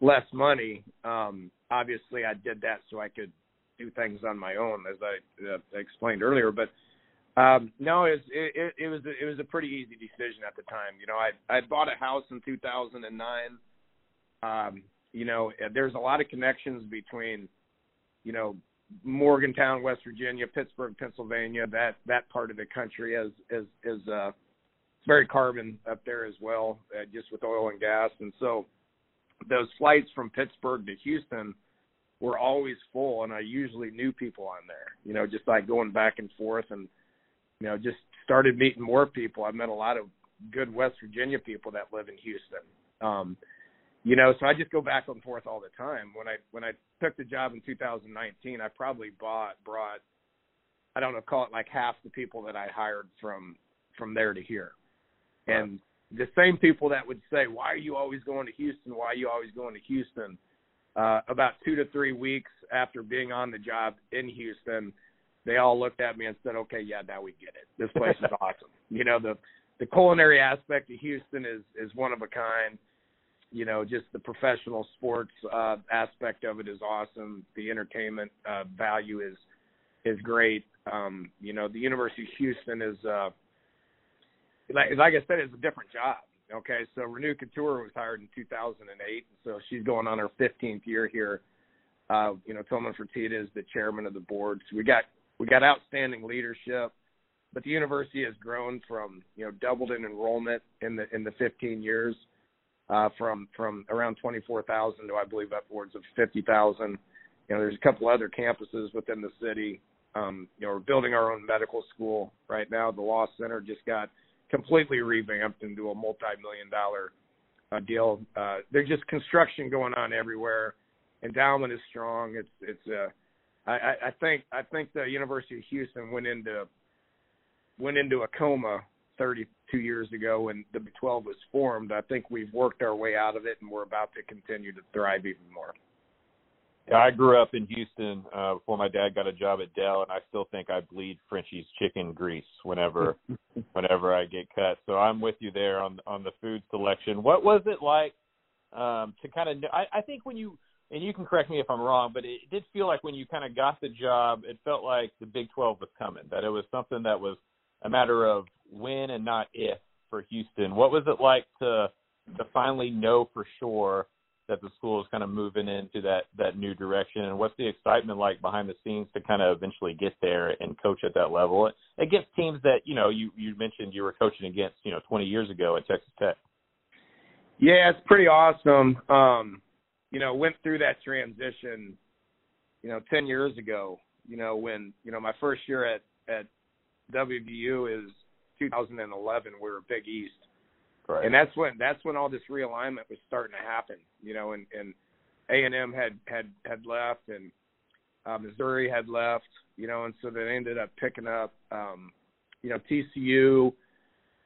less money. Um, obviously, I did that so I could do things on my own, as I uh, explained earlier. But um, no, it was, it, it was it was a pretty easy decision at the time. You know, I I bought a house in 2009. Um, you know, there's a lot of connections between, you know, Morgantown, West Virginia, Pittsburgh, Pennsylvania, that that part of the country is is is uh, very carbon up there as well, uh, just with oil and gas, and so those flights from Pittsburgh to Houston were always full, and I usually knew people on there. You know, just like going back and forth, and you know, just started meeting more people. I met a lot of good West Virginia people that live in Houston. Um, you know, so I just go back and forth all the time. When I when I took the job in 2019, I probably bought brought I don't know, call it like half the people that I hired from from there to here. And the same people that would say, "Why are you always going to Houston? Why are you always going to Houston?" uh, about two to three weeks after being on the job in Houston, they all looked at me and said, "Okay, yeah, now we get it. This place is awesome." You know, the the culinary aspect of Houston is is one of a kind. You know, just the professional sports uh, aspect of it is awesome. The entertainment uh, value is is great. Um, you know, the University of Houston is uh, like like I said, it's a different job. Okay, so Renu Khator was hired in 2008, so she's going on her 15th year here. Uh, you know, Tillman Fertitta is the chairman of the board. So we got we got outstanding leadership, but the university has grown from you know doubled in enrollment in the in the 15 years, uh, from from around 24,000 to I believe upwards of 50,000. You know, there's a couple other campuses within the city. Um, you know, we're building our own medical school right now. The law center just got completely revamped into a multi-million dollar uh, deal. Uh, there's just construction going on everywhere. Endowment is strong. It's it's uh, I, I think I think the University of Houston went into went into a coma 32 years ago when the Big 12 was formed. I think we've worked our way out of it, and we're about to continue to thrive even more. Yeah, I grew up in Houston uh, before my dad got a job at Dell, and I still think I bleed Frenchie's chicken grease whenever whenever I get cut. So I'm with you there on on the food selection. What was it like um, to kind of? I, I think when you and you can correct me if I'm wrong, but it did feel like when you kind of got the job, it felt like the Big 12 was coming. That it was something that was a matter of when and not if for Houston. What was it like to to finally know for sure? that the school is kind of moving into that that new direction and what's the excitement like behind the scenes to kind of eventually get there and coach at that level against teams that you know you you mentioned you were coaching against you know 20 years ago at Texas Tech yeah it's pretty awesome um you know went through that transition you know 10 years ago you know when you know my first year at at WVU is 2011 we were Big East Right. And that's when that's when all this realignment was starting to happen, you know, and and A and M had had had left and uh, Missouri had left, you know, and so they ended up picking up, um, you know, TCU,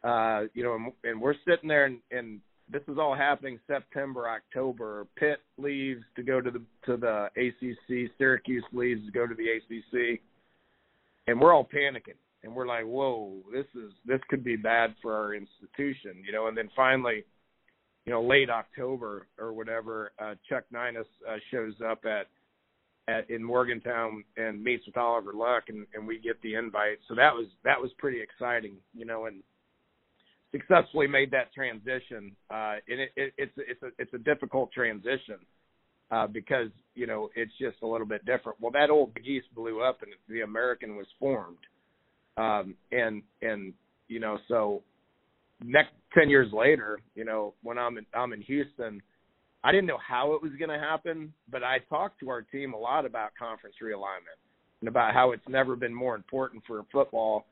uh, you know, and, and we're sitting there and, and this is all happening September, October. Pitt leaves to go to the to the ACC. Syracuse leaves to go to the ACC, and we're all panicking and we're like, whoa, this is this could be bad for our institution, you know. And then finally, you know, late October or whatever, uh, Chuck Neinas uh, shows up at at in Morgantown and meets with Oliver Luck, and, and we get the invite. So that was that was pretty exciting, you know, and successfully made that transition. Uh, and it, it, it's it's a it's a difficult transition uh, because you know it's just a little bit different. Well, that old geese blew up, and the American was formed um, and and you know, so next ten years later, you know, when I'm in I'm in Houston, I didn't know how it was going to happen, but I talked to our team a lot about conference realignment and about how it's never been more important for football,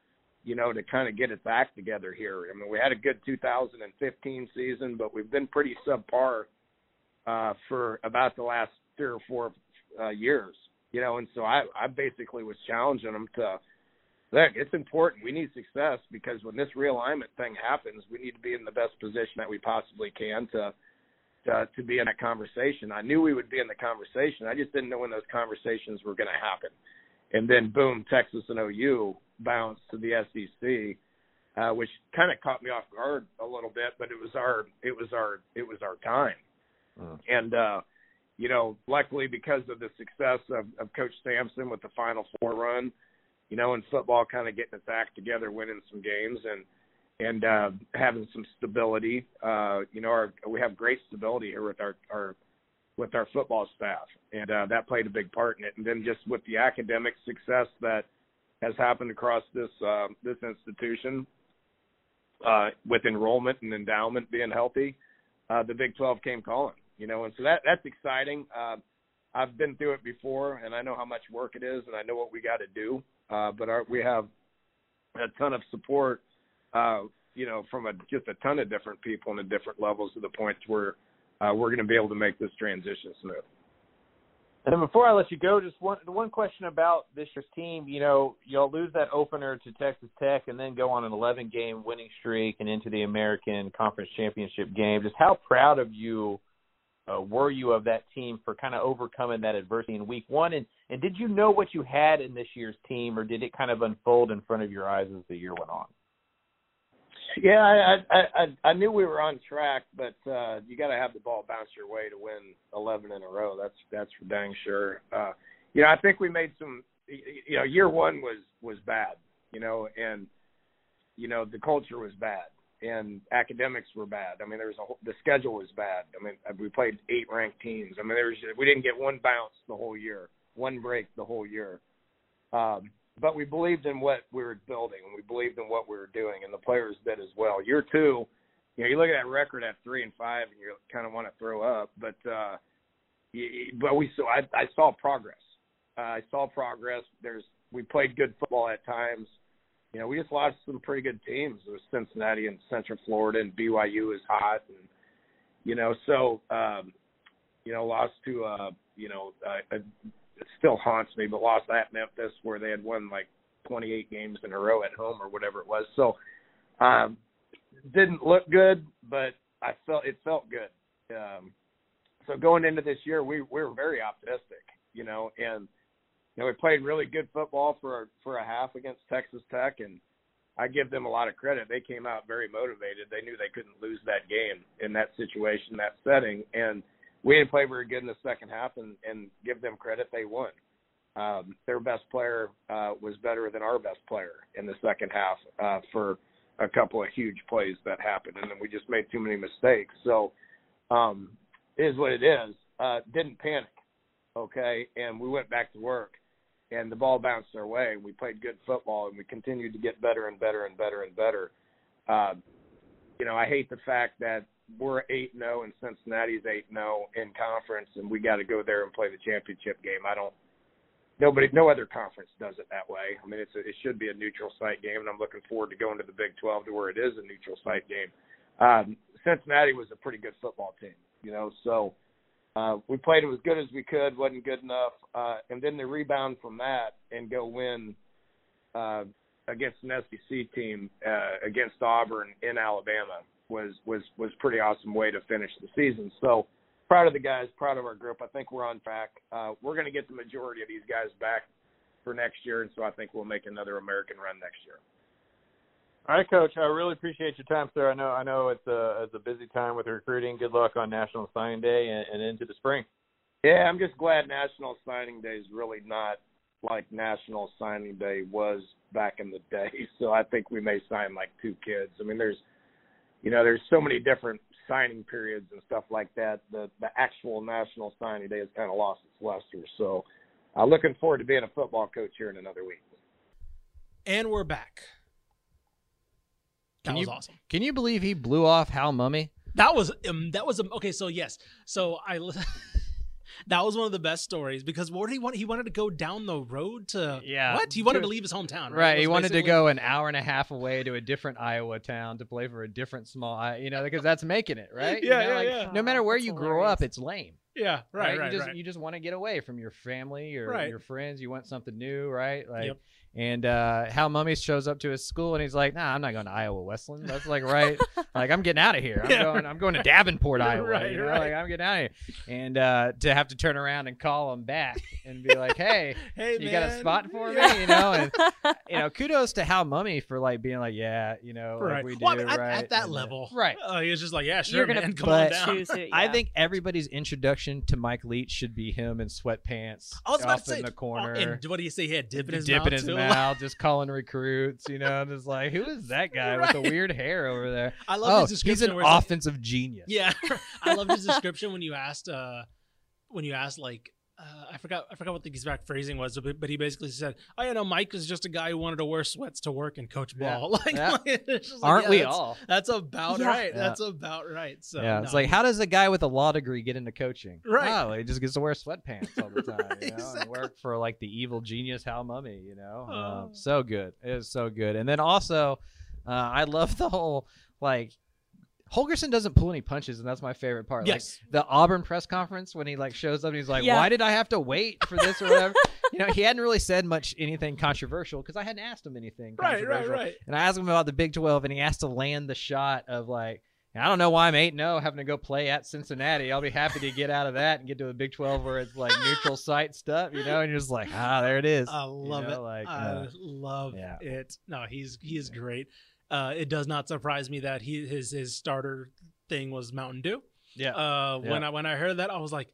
you know, to kind of get its act together here. I mean, we had a good 2015 season, but we've been pretty subpar uh, for about the last three or four uh, years, you know, and so I I basically was challenging them to look, it's important. We need success because when this realignment thing happens, we need to be in the best position that we possibly can to to, to be in that conversation. I knew we would be in the conversation. I just didn't know when those conversations were going to happen. And then boom, Texas and OU bounced to the SEC, uh, which kind of caught me off guard a little bit. But it was our it was our it was our time. Mm. And uh, you know, luckily because of the success of, of Coach Sampson with the Final Four run, you know, in football, kind of getting its act together, winning some games, and and uh, having some stability. Uh, you know, our, we have great stability here with our our with our football staff, and uh, that played a big part in it. And then just with the academic success that has happened across this uh, this institution, uh, with enrollment and endowment being healthy, uh, the Big 12 came calling. You know, and so that that's exciting. Uh, I've been through it before, and I know how much work it is, and I know what we got to do. Uh, but our, we have a ton of support uh, you know, from a just a ton of different people and at different levels to the point where uh, we're going to be able to make this transition smooth. And before I let you go, just one one question about this year's team. You know, y'all lose that opener to Texas Tech, and then go on an 11 game winning streak and into the American Conference Championship game. Just how proud of you uh, were you of that team for kind of overcoming that adversity in Week One? And and did you know what you had in this year's team, or did it kind of unfold in front of your eyes as the year went on? Yeah, I I I, I knew we were on track, but uh, you got to have the ball bounce your way to win 11 in a row. That's that's for dang sure. Uh, you know, I think we made some. You know, year one was was bad. You know, and you know the culture was bad, and academics were bad. I mean, there was a the schedule was bad. I mean, we played eight ranked teams. I mean, there was we didn't get one bounce the whole year, one break the whole year. Um, but we believed in what we were building and we believed in what we were doing and the players did as well. Year two, you know, you look at that record at three and five and you kind of want to throw up, but uh but we saw I, I saw progress. Uh, I saw progress. There's we played good football at times. You know, we just lost some pretty good teams. It was Cincinnati and Central Florida and BYU is hot and you know, so um you know, lost to uh, you know, a it still haunts me, but lost at Memphis where they had won like 28 games in a row at home or whatever it was. So um, didn't look good, but I felt it felt good. Um, so going into this year, we, we were very optimistic, you know, and you know we played really good football for for a half against Texas Tech, and I give them a lot of credit. They came out very motivated. They knew they couldn't lose that game in that situation, that setting, and we didn't play very good in the second half, and and give them credit, they won. Um, their best player uh, was better than our best player in the second half uh, for a couple of huge plays that happened, and then we just made too many mistakes. So, um, it is what it is. Uh, didn't panic, okay, and we went back to work, and the ball bounced our way. We played good football, and we continued to get better and better and better and better. Uh, you know, I hate the fact that we're eight and zero, and Cincinnati's eight and zero in conference, and we got to go there and play the championship game. I don't. Nobody, no other conference does it that way. I mean, it's a, it should be a neutral site game, and I'm looking forward to going to the Big 12 to where it is a neutral site game. Um, Cincinnati was a pretty good football team, you know, so uh, we played as good as we could, wasn't good enough, uh, and then the rebound from that and go win uh, against an SEC team uh, against Auburn in Alabama was was was pretty awesome way to finish the season. So proud of the guys, proud of our group. I think we're on track. Uh, we're going to get the majority of these guys back for next year, and so I think we'll make another American run next year. All right, Coach. I really appreciate your time, sir. I know I know it's a it's a busy time with recruiting. Good luck on National Signing Day and, and into the spring. Yeah, I'm just glad National Signing Day is really not like National Signing Day was back in the day. So I think we may sign like two kids. I mean, there's you know, there's so many different signing periods and stuff like that. The the actual national signing day has kind of lost its luster. So, uh, looking forward to being a football coach here in another week. And we're back. That Can was you- awesome. Can you believe he blew off Hal Mumme? That was um, that was um, okay. So yes, so I li- that was one of the best stories because what did he want? He wanted to go down the road to Yeah, What he wanted to- to leave his hometown, right? Right. He wanted to go an hour and a half away to a different Iowa town to play for a different small, you know, because that's making it, right? You Yeah, know, yeah, like, yeah. No matter where That's you grow up, it's lame. Yeah, right, right? right, you just right. you just want to get away from your family or Right. your friends. You want something new, right? Like, Yep. And uh, Hal Mumme shows up to his school and he's like, "Nah, I'm not going to Iowa Wesleyan. That's like right. like I'm getting out of here. I'm Yeah, going. I'm going to Davenport, Iowa. Right, you know? right. Like I'm getting out of here." And uh, to have to turn around and call him back and be like, "Hey, hey, you got a spot for Yeah. me?" You know, and you know, kudos to Hal Mumme for like being like, "Yeah, you know, like right. we do well, at, right." at that and, uh, level, right? Uh, he was just like, yeah, sure, You're gonna man, come on down. Choose it, I think everybody's introduction to Mike Leach should be him in sweatpants I was about off to say, in the oh, corner. and what do you say? He had dip in his dip mouth in his too? Mouth, just calling recruits, you know, just like, who is that guy with the weird hair over there? I love oh, his he's description. an where it's like- offensive genius. Yeah, I love his description when you asked, uh, when you asked like, uh, I forgot, I forgot what the exact phrasing was, but, but he basically said, "Oh, yeah, no, Mike is just a guy who wanted to wear sweats to work and coach ball." Like, Yeah. like, it's just like, Aren't yeah, we that's- all? That's about Yeah. right. Yeah. That's about right. So yeah, it's like, how does a guy with a law degree get into coaching? Right. Oh, he just gets to wear sweatpants all the time, you know, Exactly. and work for like the evil genius Hal Mumme, you know. Oh. Um, so good. It was so good. And then also, uh, I love the whole like Holgorsen doesn't pull any punches, and that's my favorite part. Yes. Like the Auburn press conference when he like shows up and he's like, Yeah. "Why did I have to wait for this or whatever?" you know, he hadn't really said much anything controversial because I hadn't asked him anything right, right, right. And I asked him about the Big 12, and he has to land the shot of like, I don't know why I'm 8 0 having to go play at Cincinnati. I'll be happy to get out of that and get to the Big 12 where it's like neutral site stuff, you know? And you're just like, ah, there it is. I love know, it. like, I uh, love yeah. it. No, he's he is great. Uh, it does not surprise me that he his his starter thing was Mountain Dew. Yeah. Uh, when I when I heard that, I was like,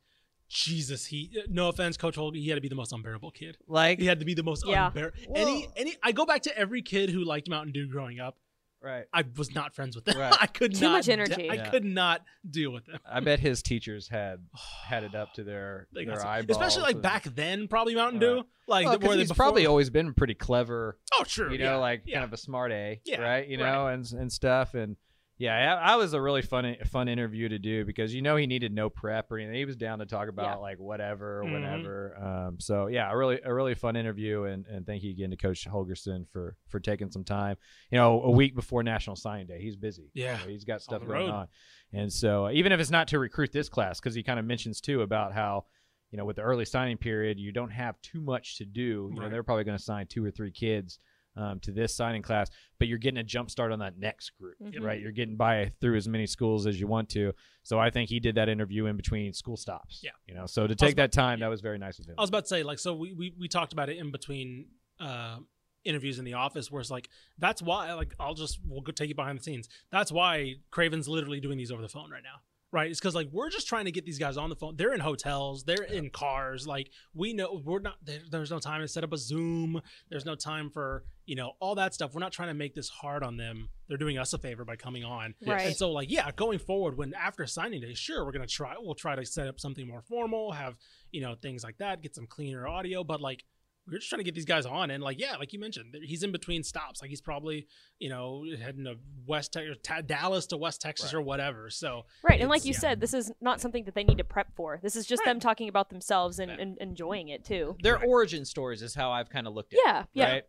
Jesus, he. No offense, Coach Holger, he had to be the most unbearable kid. Like, He had to be the most Yeah. unbearable. Any any. I go back to every kid who liked Mountain Dew growing up. Right. I was not friends with them. Right. I could Too not. much de- energy. I Yeah. could not deal with them. I bet his teachers had had it up to their, They got their some- eyeballs. especially like and- back then, probably Mountain Right. Dew. Like Well, the- 'cause where they he's before- probably always been pretty clever Oh, sure. you know, yeah, like yeah. kind of a smart A, Yeah, right? You right. know, and and stuff, and yeah, I, I was a really fun fun interview to do because you know he needed no prep or anything. He was down to talk about Yeah. like whatever Mhm. whatever. Um, so yeah, a really a really fun interview, and and thank you again to Coach Holgorsen for for taking some time. You know, a week before National Signing Day, he's busy. Yeah. You know, he's got stuff the going road. on, and so uh, even if it's not to recruit this class, because he kind of mentions too about how. You know, with the early signing period, you don't have too much to do. You know, they're probably going to sign two or three kids um, to this signing class, but you're getting a jump start on that next group, Mhm. right? You're getting by through as many schools as you want to. So I think he did that interview in between school stops. Yeah. You know, so to take that time, that was very nice of him. I was about to say, like, so we, we, we talked about it in between uh, interviews in the office where it's like, that's why, like, I'll just, we'll go take you behind the scenes. That's why Craven's literally doing these over the phone right now. Right. It's because, like, we're just trying to get these guys on the phone. They're in hotels, they're in cars. Like, we know we're not, there, there's no time to set up a Zoom. There's no time for, you know, all that stuff. We're not trying to make this hard on them. They're doing us a favor by coming on. Right. And so, like, yeah, going forward, when after signing day, sure, we're gonna try. We'll try to set up something more formal, have you know things like that, get some cleaner audio. But like, we're just trying to get these guys on, and like, yeah, like you mentioned, he's in between stops. Like, he's probably you know heading to West Texas, Ta- Dallas to West Texas or whatever. So Right, and like you yeah. said, this is not something that they need to prep for. This is just Right. them talking about themselves and, Yeah. and enjoying it too. Their Right. origin stories is how I've kind of looked at Yeah, it. yeah. Right.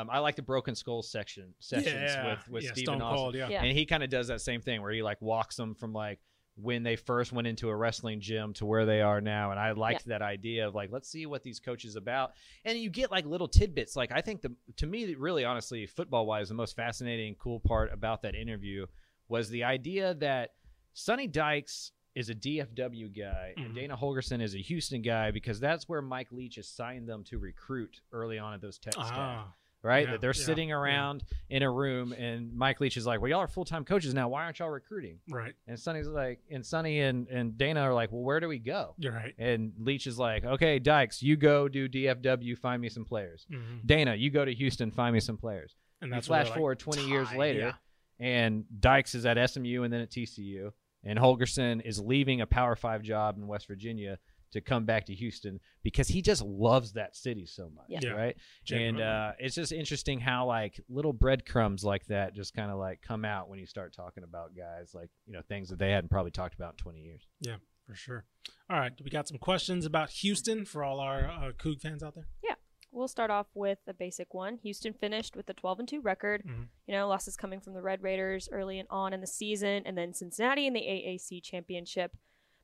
Um, I like the Broken Skull section sessions yeah, with with yeah, Stephen Stone Austin. Cold, yeah. Yeah. And he kind of does that same thing where he like walks them from like when they first went into a wrestling gym to where they are now. And I liked that idea of like, let's see what these coaches about. And you get like little tidbits. Like I think the to me, really honestly, football wise, the most fascinating, cool part about that interview was the idea that Sonny Dykes is a DFW guy Mhm. and Dana Holgorsen is a Houston guy because that's where Mike Leach assigned them to recruit early on at those tech staff ah, right? Yeah, that they're yeah, sitting yeah. around in a room, and Mike Leach is like, "Well, y'all are full time coaches now. Why aren't y'all recruiting?" right, And Sonny's like, and Sonny and and Dana are like, "Well, where do we go?" you're right. And Leach is like, "Okay, Dykes, you go do DFW, find me some players. Mhm. Dana, you go to Houston, find me some players." And that's where flash like, forward 20 years later, yeah. and Dykes is at SMU and then at TCU, and Holgorsen is leaving a Power Five job in West Virginia to come back to Houston because he just loves that city so much, Yeah. Yeah. right? And uh, it's just interesting how like little breadcrumbs like that just kind of like come out when you start talking about guys like you know things that they hadn't probably talked about in 20 years. Yeah, for sure. All right, we got some questions about Houston for all our uh, Coug fans out there. Yeah. We'll start off with a basic one. Houston finished with a 12 and 2 record. Mhm. You know, losses coming from the Red Raiders early and on in the season, and then Cincinnati in the AAC championship.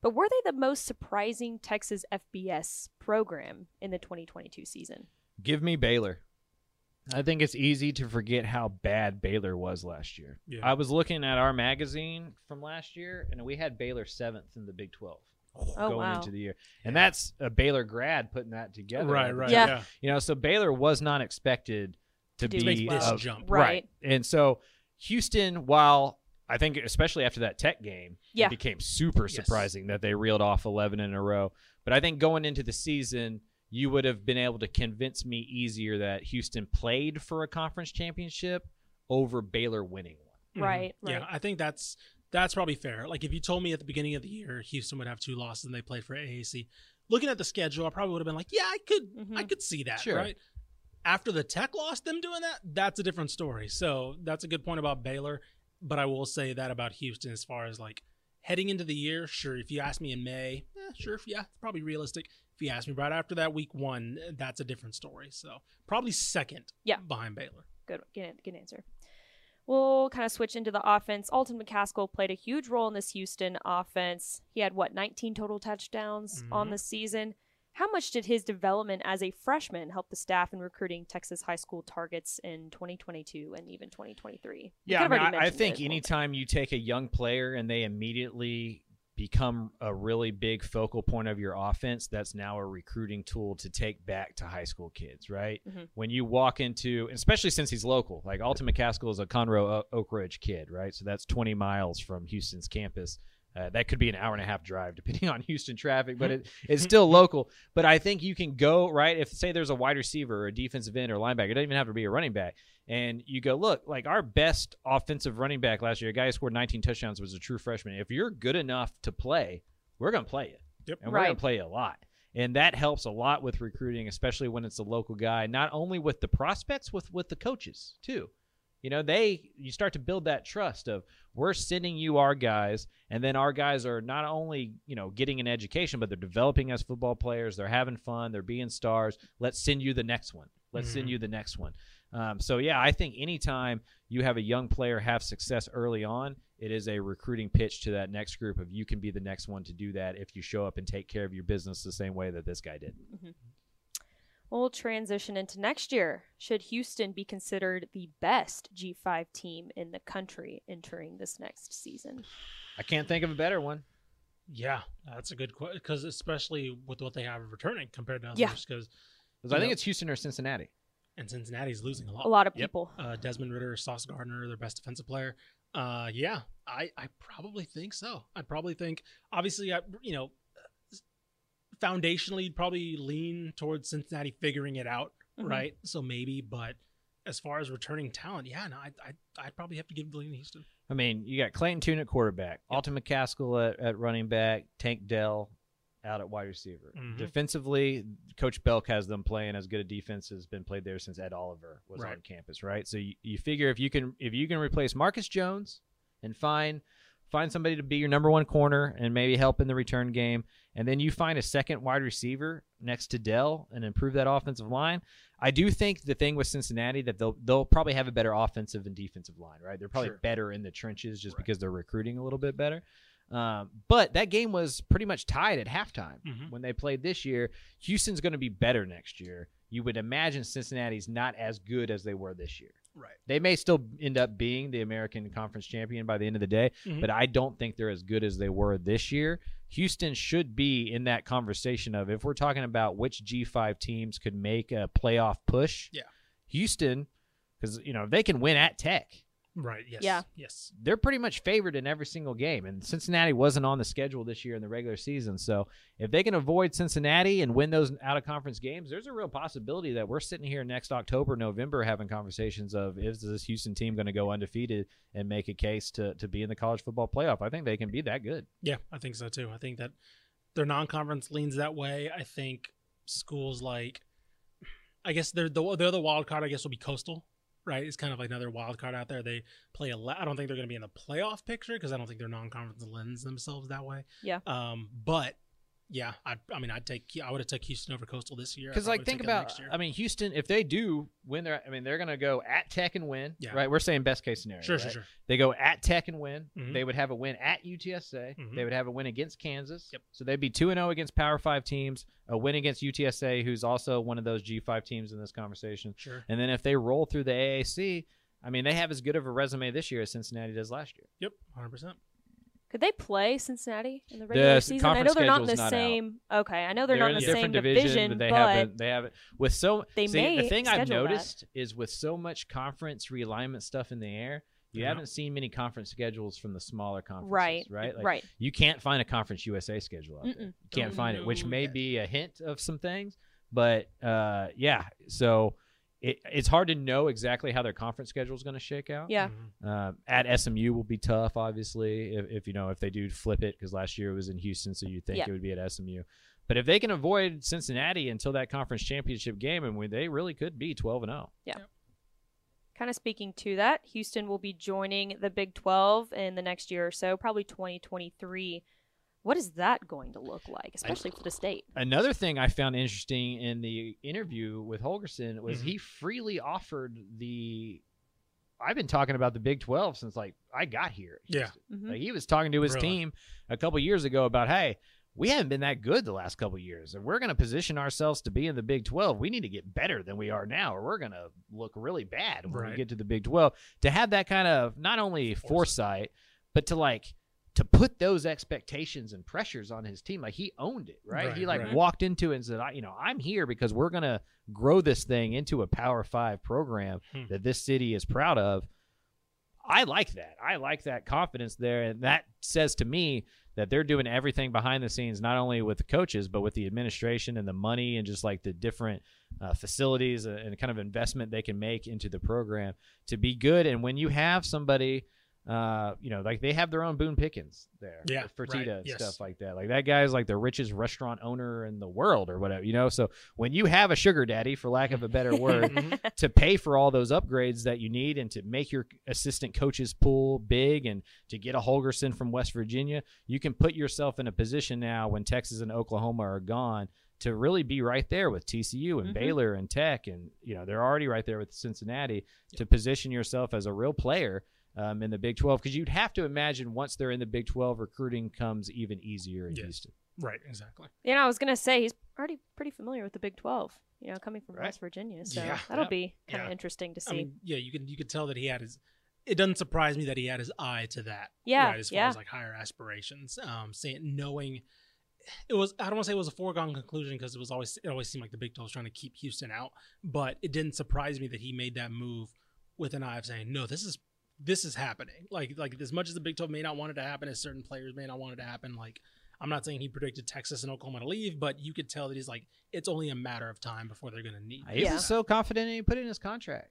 But were they the most surprising Texas FBS program in the 2022 season? Give me Baylor. I think it's easy to forget how bad Baylor was last year. Yeah. I was looking at our magazine from last year, and we had Baylor seventh in the Big 12 Oh, oh going wow. into the year. And that's a Baylor grad putting that together. Right, right. Yeah. Yeah. You know, so Baylor was not expected to, To be this a- jump. Right. And so Houston, while I think especially after that Tech game, Yeah. it became super Yes. surprising that they reeled off 11 in a row. But I think going into the season, you would have been able to convince me easier that Houston played for a conference championship over Baylor winning one. Right, Mhm. Yeah. I think that's that's probably fair. Like if you told me at the beginning of the year Houston would have two losses and they played for AAC, looking at the schedule, I probably would have been like, yeah, I could, Mhm. I could see that, Sure. right? After the Tech loss, them doing that, that's a different story. So that's a good point about Baylor, but I will say that about Houston as far as like heading into the year. Sure, if you ask me in May, eh, sure, yeah, it's probably realistic. If you ask me right after that week one, eh, that's a different story. So probably second, Yeah. behind Baylor. Good, good, good answer. We'll kind of switch into the offense. Alton McCaskill played a huge role in this Houston offense. He had what 19 total touchdowns on Mhm. the season. How much did his development as a freshman help the staff in recruiting Texas high school targets in 2022 and even 2023? Yeah, I, mean, I, I think a little bit. anytime you take a young player and they immediately become a really big focal point of your offense, that's now a recruiting tool to take back to high school kids, right? Mhm. When you walk into, especially since he's local, like Alton McCaskill is a Conroe O- Oak Ridge kid, right? So that's 20 miles from Houston's campus. Uh, that could be an hour and a half drive depending on Houston traffic, but it, it's still local. But I think you can go right if say there's a wide receiver or a defensive end or linebacker. It doesn't even have to be a running back. And you go look like our best offensive running back last year, a guy who scored 19 touchdowns, was a true freshman. If you're good enough to play, we're gonna play you, Yep. and we're gonna play you a lot. And that helps a lot with recruiting, especially when it's a local guy. Not only with the prospects, with with the coaches too. You know, they you start to build that trust of we're sending you our guys, and then our guys are not only you know getting an education, but they're developing as football players. They're having fun. They're being stars. Let's send you the next one. Let's send Mhm. you the next one. Um, so yeah, I think anytime you have a young player have success early on, it is a recruiting pitch to that next group of you can be the next one to do that if you show up and take care of your business the same way that this guy did. We'll transition into next year. Should Houston be considered the best G5 team in the country entering this next season? I can't think of a better one. Yeah, that's a good question because especially with what they have returning compared to others, Yeah. because Because I think it's Houston or Cincinnati. and Cincinnati's losing a lot. A lot of Yep. people. Uh, Desmond Ridder, Sauce Gardner, their best defensive player. Uh, yeah, I, I probably think so. I probably think, obviously, I you know, foundationally you'd probably lean towards Cincinnati figuring it out, Mhm. right? So maybe, but as far as returning talent, yeah, no, I I I'd probably have to give to Houston. I mean, you got Clayton Tune at quarterback, Alton McCaskill at, at running back, Tank Dell out at wide receiver. Mhm. Defensively, Coach Belk has them playing as good a defense has been played there since Ed Oliver was Right. on campus, right? So you, you figure if you can if you can replace Marcus Jones and find find somebody to be your number one corner and maybe help in the return game, and then you find a second wide receiver next to Dell and improve that offensive line. I do think the thing with Cincinnati that they'll they'll probably have a better offensive and defensive line, right? They're probably Sure. better in the trenches just Right. because they're recruiting a little bit better. Um, but that game was pretty much tied at halftime Mhm. when they played this year. Houston's going to be better next year. You would imagine Cincinnati's not as good as they were this year. Right. They may still end up being the American Conference champion by the end of the day, Mhm. but I don't think they're as good as they were this year. Houston should be in that conversation of if we're talking about which G5 teams could make a playoff push. Yeah. Houston, because you know they can win at Tech. Right. Yes. Yeah. Yes. They're pretty much favored in every single game, and Cincinnati wasn't on the schedule this year in the regular season. So if they can avoid Cincinnati and win those out of conference games, there's a real possibility that we're sitting here next October, November, having conversations of is this Houston team going to go undefeated and make a case to to be in the college football playoff? I think they can be that good. Yeah, I think so too. I think that their non-conference leans that way. I think schools like, I guess they're the they're the wild card. I guess will be Coastal, right? It's kind of like another wild card out there. They play a. le- I don't think they're going to be in the playoff picture because I don't think their non-conference lends themselves that way. Yeah. Um, but Yeah, I, I mean, I'd take. I would have took Houston over Coastal this year. Because like think about, next year. I mean, Houston if they do win their, I mean they're gonna go at Tech and win, Yeah. right? We're saying best case scenario. sure, sure, right? sure. They go at Tech and win. Mhm. They would have a win at UTSA. Mhm. They would have a win against Kansas. Yep. So they'd be two and zero against Power Five teams. A win against UTSA, who's also one of those G five teams in this conversation. Sure. And then if they roll through the AAC, I mean they have as good of a resume this year as Cincinnati does last year. Yep. Hundred percent. Could they play Cincinnati in the regular s- season? I know they're not in the schedule's not out. same. Okay, I know they're, They're not in in the different same division, but they but haven't. They haven't with so. They see, may the thing I've noticed is with so much conference realignment stuff in the air, you Yeah. haven't seen many conference schedules from the smaller conferences. right, right, Like, right. You can't find a conference USA schedule out there. You can't Don't find it, which know may be a hint of some things. But uh, yeah, so it, it's hard to know exactly how their conference schedule is going to shake out. Yeah, Mm-hmm. Uh, at SMU will be tough, obviously, if, if you know if they do flip it because last year it was in Houston, so you'd think Yeah. it would be at SMU. But if they can avoid Cincinnati until that conference championship game, and we, they really could be twelve and oh. zero. kind of speaking to that, Houston will be joining the Big 12 in the next year or so, probably 2023. What is that going to look like, especially for the state? Another thing I found interesting in the interview with Holgorsen was Mhm. he freely offered the. I've been talking about the Big Twelve since like I got here. Yeah. Houston. Mhm. Like, he was talking to his Really? team a couple years ago about, hey, we haven't been that good the last couple years, and we're going to position ourselves to be in the Big 12. We need to get better than we are now, or we're going to look really bad when we get to the Big 12. To have that kind of not only foresight, but to like to put those expectations and pressures on his team, like he owned it, right? Right, he like right. walked into it and said, I, you know, I'm here because we're going to grow this thing into a Power Five program Hmm. that this city is proud of. I like that. I like that confidence there. And that says to me that they're doing everything behind the scenes, not only with the coaches, but with the administration and the money and just like the different uh, facilities and kind of investment they can make into the program to be good. And when you have somebody, uh, you know, like they have their own Boone Pickens there, Yeah, Fertitta right, and yes. stuff like that. Like that guy's like the richest restaurant owner in the world or whatever, you know. So when you have a sugar daddy, for lack of a better word, Mhm. to pay for all those upgrades that you need and to make your assistant coaches pool big and to get a Holgorsen from West Virginia, you can put yourself in a position now when Texas and Oklahoma are gone to really be right there with TCU and Mhm. Baylor and Tech and you know they're already right there with Cincinnati to position yourself as a real player um, in the Big 12 because you'd have to imagine once they're in the Big 12 recruiting comes even easier in Yes. Houston. Right. Exactly. You know, I was going to say he's already pretty familiar with the Big 12, you know, coming from Right. West Virginia. So Yeah. that'll Yeah. be kind of Yeah. interesting to see. I mean, yeah, you can you could tell that he had his. It doesn't surprise me that he had his eye to that. Yeah, Right, as far yeah. as like higher aspirations, um, saying knowing it was. I don't want to say it was a foregone conclusion because it was always it always seemed like the Big 12 was trying to keep Houston out, but it didn't surprise me that he made that move with an eye of saying, no, this is this is happening. Like like as much as the Big 12 may not want it to happen, as certain players may not want it to happen, like. I'm not saying he predicted Texas and Oklahoma to leave, but you could tell that he's like, it's only a matter of time before they're going to need. He's Yeah. so confident and he put it in his contract.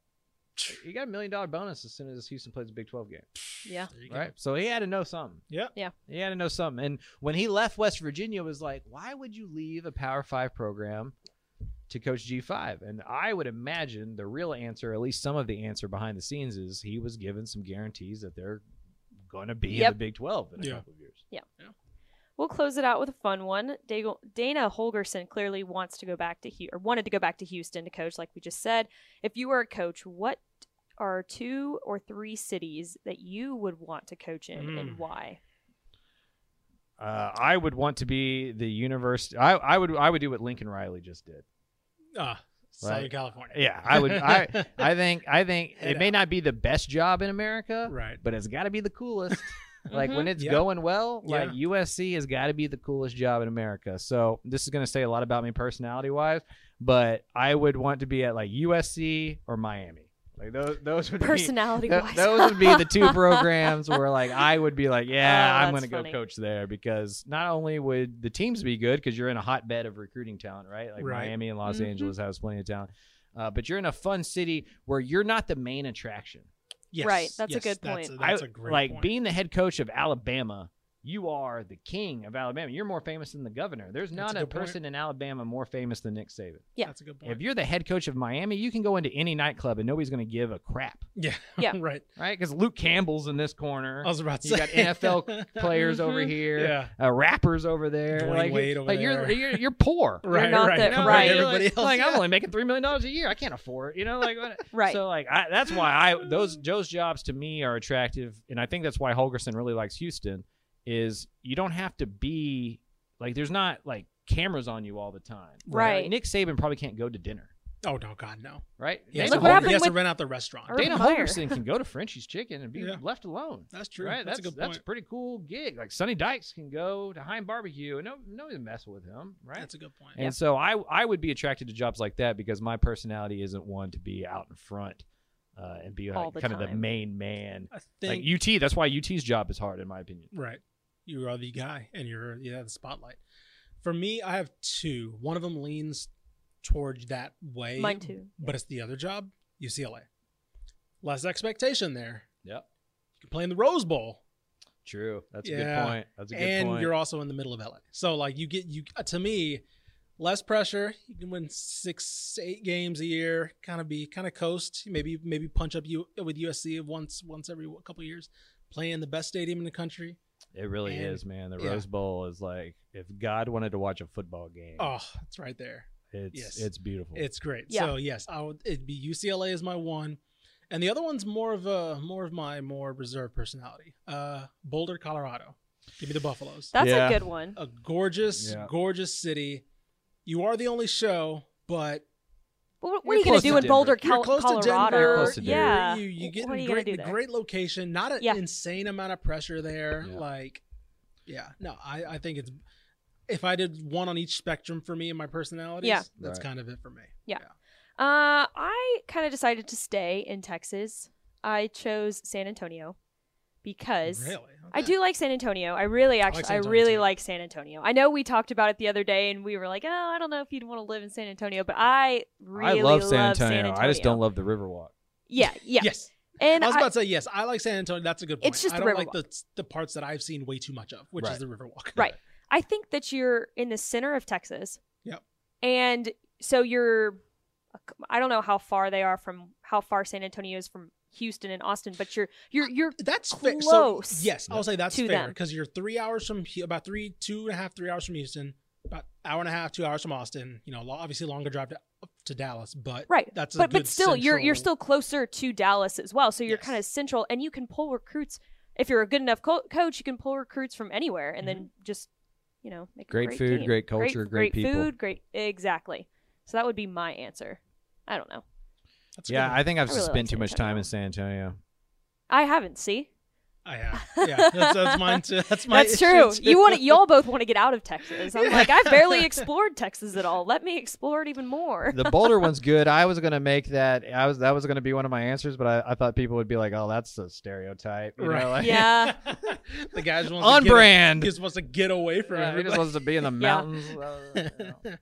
He got a million dollar bonus as soon as Houston plays a Big 12 game. yeah. There go. Right. So he had to know something. Yeah. Yeah. He had to know something. And when he left West Virginia, it was like, why would you leave a Power Five program to coach G5? And I would imagine the real answer, at least some of the answer behind the scenes, is he was given some guarantees that they're going to be in the Big 12 in a Yeah. couple of years. Yeah. yeah. We'll close it out with a fun one. Dana Holgorsen clearly wants to go back to Hu- or wanted to go back to Houston to coach, like we just said. If you were a coach, what are two or three cities that you would want to coach in, Mm. and why? Uh, I would want to be the university. I, I would I would do what Lincoln Riley just did. Ah, Southern. California. Yeah, I would. I I think I think it may not be the best job in America, right. but it's got to be the coolest. like when it's Yeah. going well, like USC has got to be the coolest job in America. So this is going to say a lot about me personality wise, but I would want to be at like USC or Miami. Like those those would Personality be th- wise. those would be the two programs where like I would be like, yeah, Oh, I'm going to go coach there because not only would the teams be good because you're in a hotbed of recruiting talent, right? Like Right. Miami and Los Mhm. Angeles has plenty of talent. Uh, but you're in a fun city where you're not the main attraction. Yes. Right, that's a yes, good That's a, point. that's I- a great like point. being the head coach of Alabama you are the king of Alabama. You're more famous than the governor. There's not a a, good point. person in Alabama more famous than Nick Saban. Yeah. That's a good point. If you're the head coach of Miami, you can go into any nightclub and nobody's going to give a crap, yeah. Yeah. right. right? Because Luke Campbell's in this corner. I was about to You say. got NFL players over Mhm. here, Yeah. uh, rappers over there. Dwayne like, Wade over like You're, you're you're poor. Right, not right. the- You know, right. like, Everybody like, else. like, I'm only making three million dollars a year. I can't afford it. You know, like? Right. So like I, that's why I those Joe's jobs to me are attractive, and I think that's why Holgorsen really likes Houston. Is you don't have to be like there's not like cameras on you all the time. Right. Like, Nick Saban probably can't go to dinner, Oh no, God no. right? He has, Look to, what hold- happened he has to with- rent out the restaurant. Urban Dana Meyer. Holgorsen can go to Frenchy's Chicken and be Yeah. left alone. That's true. Right, That's, that's a good that's point. a pretty cool gig. Like Sonny Dykes can go to Heim Barbecue and no nobody's messing with him, right? That's a good point. And so I I would be attracted to jobs like that because my personality isn't one to be out in front uh, and be All like the kind of the time. main man. I Like UT, that's why UT's job is hard in my opinion. right. You are the guy, and you're yeah the spotlight. For me, I have two. One of them leans towards that way. Mine too. But it's the other job, UCLA. Less expectation there. Yep. You can play in the Rose Bowl. True. That's a good point. That's a good and point. And you're also in the middle of LA. So like you get you uh, to me, less pressure. You can win six, eight games a year. Kind of be kind of coast. Maybe maybe punch up you with USC once once every couple years. Play in the best stadium in the country. It really and- is, man. The yeah. Rose Bowl is like if God wanted to watch a football game, Oh, it's right there. it's yes. it's beautiful. It's great. Yeah. So yes, I would. It'd be UCLA is my one, and the other one's more of a more of my more reserved personality. Uh, Boulder, Colorado. Give me the Buffaloes. That's Yeah. a good one. a gorgeous, Yeah. gorgeous city. You are the only show, but What, what You're are you going to do in Boulder, Denver. you're Col- close Colorado? to Denver. You're close to Denver. yeah. You, you get what are a great, gonna do there? great location, not an Yeah. insane amount of pressure there. Yeah. Like, yeah, no, I, I think it's if I did one on each spectrum for me and my personalities, Yeah. that's Right. kind of it for me. Yeah. Uh, I kind of decided to stay in Texas. I chose San Antonio because Really? I do like San Antonio. I really actually, San I, really too. like San Antonio. I know we talked about it the other day, and we were like, "Oh, I don't know if you'd want to live in San Antonio," but I really I love San, Antonio. San I just don't love the Riverwalk. Yeah, yeah. Yes. And I was I- about to say yes. I like San Antonio. That's a good point. It's just I the don't like the the parts that I've seen way too much of, which Right. is the Riverwalk. Right. I think that you're in the center of Texas. Yep. And so you're, I don't know how far they are from how far San Antonio is from Houston and Austin, but you're you're you're That's fair. close. So, yes, I'll say that's fair because you're three hours from Hu- about three, two and a half, three hours from Houston, about hour and a half, two hours from Austin. You know, obviously longer drive to, to Dallas, but right. That's a but good but still you're you're still closer to Dallas as well. So you're Yes. kind of central, and you can pull recruits if you're a good enough co- coach. You can pull recruits from anywhere, and then mm-hmm. just you know make a Great great food, team. great culture, great people. food, great exactly. So that would be my answer. I don't know. That's Yeah, good. I think I've I really spent like too much time in San Antonio. I haven't. See, I have. Yeah, that's, that's mine too. That's my. that's true. too. You want to, y'all both want to get out of Texas. I'm Yeah. like, I've barely explored Texas at all. Let me explore it even more. The Boulder one's good. I was gonna make that. I was that was gonna be one of my answers, but I, I thought people would be like, "Oh, that's a stereotype." You Right. know, like, Yeah. the guy's just on to get, brand. He just wants to get away from Yeah, he just everybody. wants to be in the Yeah. mountains. uh, you know.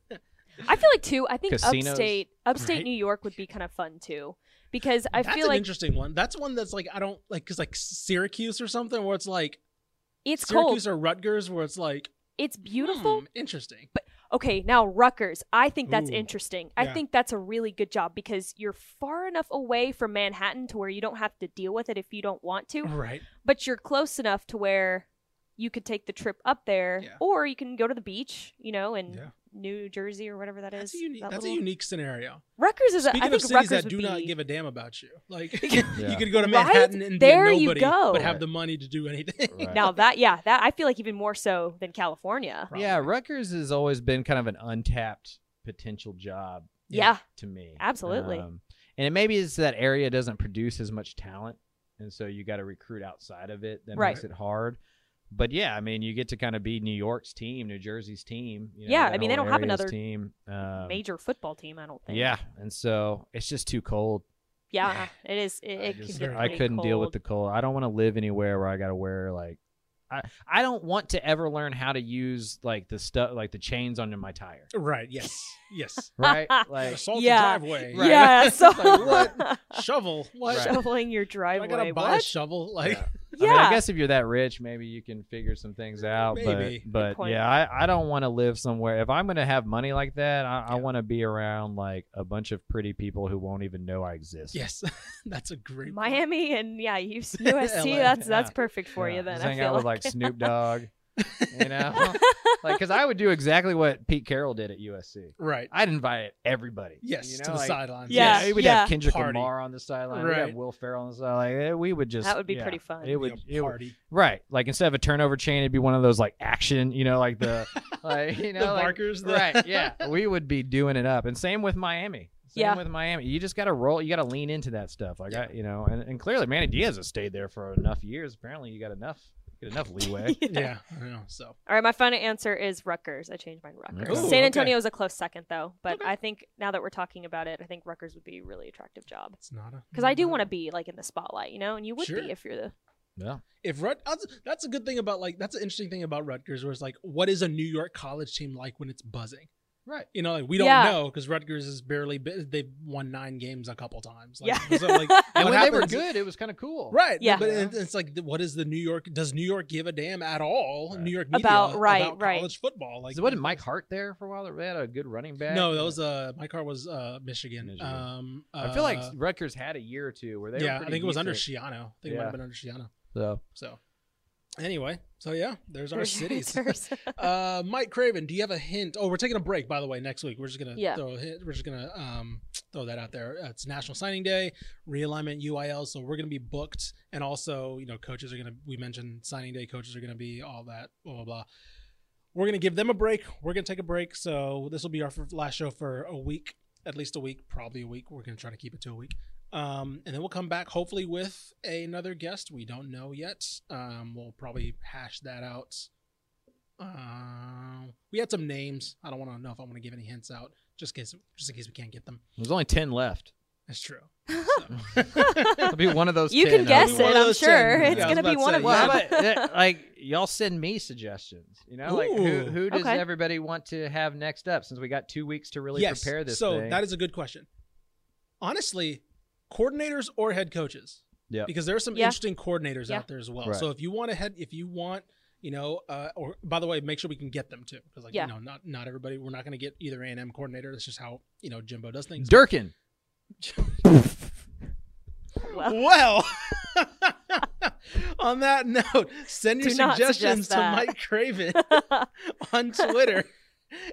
I feel like too. I think Casinos. upstate, upstate Right. New York would be kind of fun too, because I that's feel an like interesting one. That's one that's like I don't like because like Syracuse or something where it's like it's Syracuse cold. or Rutgers where it's like It's beautiful. hmm, interesting. Okay, now Rutgers. I think that's Ooh. interesting. I Yeah. think that's a really good job because you're far enough away from Manhattan to where you don't have to deal with it if you don't want to, Right. but you're close enough to where you could take the trip up there, Yeah. or you can go to the beach, you know, and Yeah. New Jersey or whatever that is. That's a unique. that That's a unique scenario. Rutgers is. A, Speaking I of think cities Rutgers that do be, not give a damn about you, like Yeah. you could go to Right? Manhattan and There be a you nobody, go. but have the money to do anything. Right. Now that yeah, that I feel like even more so than California. Yeah, Probably. Rutgers has always been kind of an untapped potential job Yeah. to me. Absolutely. Um, and it maybe it's that area doesn't produce as much talent, and so you got to recruit outside of it. That Right. makes it hard. But yeah, I mean, you get to kind of be New York's team, New Jersey's team. You know, Yeah, I mean, they don't have another team. Um, Major football team, I don't think. Yeah, and so it's just too cold. Yeah, it is. It, I, just- can get I couldn't deal with the cold. I don't want to live anywhere where I got to wear like. I, I don't want to ever learn how to use like the stuff like the chains under my tire. right. Yes. Yes. Right? like Assault Yeah. the driveway. Right. Yeah, so Like, what? Shovel. What? Right. Shoveling your driveway? I gotta buy a what? shovel. Like, Yeah. I, mean, I guess if you're that rich, maybe you can figure some things out. Maybe. But but yeah, I, I don't want to live somewhere. If I'm gonna have money like that, I, I want to be around like a bunch of pretty people who won't even know I exist. Yes, that's a great. Miami and yeah, UC, USC. LA, that's that's perfect for Yeah, you then. Just I hang feel out with like, like Snoop Dogg. you know, like because I would do exactly what Pete Carroll did at USC. Right. I'd invite everybody. Yes, you to the like, sidelines. Yeah, Yeah, we'd yeah. have Kendrick Party. Lamar on the sideline. We'd have Will Ferrell on the sideline. Like, eh, we would just That would be yeah, pretty fun. It would, Be it a would party. right. Like instead of a turnover chain, it'd be one of those like action. You know, like the like you know The like- barkers, the- right? Yeah, we would be doing it up. And same with Miami. Same Yeah. with Miami. You just got to roll. You got to lean into that stuff. Like I, you know, and, and clearly Manny Diaz has stayed there for enough years. Apparently, you got enough. Get enough leeway. Yeah, I know. So All right, my final answer is Rutgers. I changed mine to Rutgers. Ooh, San okay. Antonio is a close second though, but I think now that we're talking about it, I think Rutgers would be a really attractive job it's not a because I do want to be like in the spotlight, you know, and you would Sure. be if you're the yeah. If Rut, that's, that's a good thing about like that's an interesting thing about Rutgers, where it's like, what is a New York college team like when it's buzzing? Right. You know, like we don't Yeah. know because Rutgers is barely they've won nine games a couple times. Like, Yeah. So like, And what when they were good, it was kind of cool. Right. Yeah. But it- it's like, what is the New York? Does New York give a damn at all? Right. New York media About- right, about right. college football? Like, So wasn't Mike Hart there for a while? They had a good running back. No, that was uh, Mike Hart was uh, Michigan. Michigan. Um, I feel like uh, Rutgers had a year or two where they. were yeah, I think it was under decent. Schiano. I think it might have been under Schiano. So So, anyway, so yeah, there's our cities. uh, Mike Craven, do you have a hint? Oh, we're taking a break, by the way. Next week, we're just gonna Yeah. throw a hint, we're just gonna um, throw that out there. Uh, it's National Signing Day, realignment UIL, so we're gonna be booked, and also you know coaches are gonna. We mentioned signing day, coaches are gonna be all that blah blah blah. We're gonna give them a break. We're gonna take a break, so this will be our last show for a week, at least a week, probably a week. We're gonna try to keep it to a week. Um, and then we'll come back hopefully with another guest. We don't know yet. Um, we'll probably hash that out. Uh, we had some names. I don't want to know if I want to give any hints out, just in case, just in case we can't get them. there's only ten left. That's true. It'll be one of those. you 10. can guess it. I'm sure 10. it's Yeah, gonna be one say, of Well, them. but like y'all send me suggestions. You know, like who who does Okay. everybody want to have next up? Since we got two weeks to really yes. prepare this. so thing. that is a good question. Honestly, coordinators or head coaches. Yeah. Because there are some Yeah. interesting coordinators Yeah. out there as well. Right. So if you want to head, if you want, you know, uh, or by the way, make sure we can get them too, because like Yeah. you know, not not everybody. We're not going to get either A and M coordinator. That's just how you know Jimbo does things. Durkin. Well, Well, on that note, send your Do suggestions suggest to. Mike Craven on Twitter,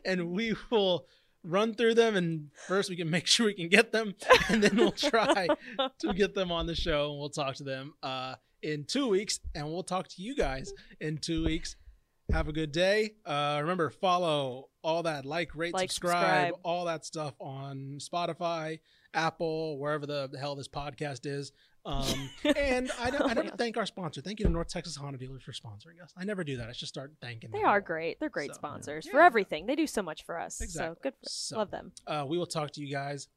and we will run through them. And first, we can make sure we can get them, and then we'll try to get them on the show, and we'll talk to them uh, in two weeks, and we'll talk to you guys in two weeks. Have a good day. Uh, remember, follow all that, like, rate, Like, subscribe, subscribe. all that stuff on Spotify, Apple, wherever the, the hell this podcast is. Um, and I, don't- I Oh, never yeah. thank our sponsor. Thank you to North Texas Honda dealers for sponsoring us. I never do that. I should start thanking them. they them. are great. They're great So, sponsors yeah. for everything. They do so much for us. Exactly. So good. For, So- Love them. Uh, we will talk to you guys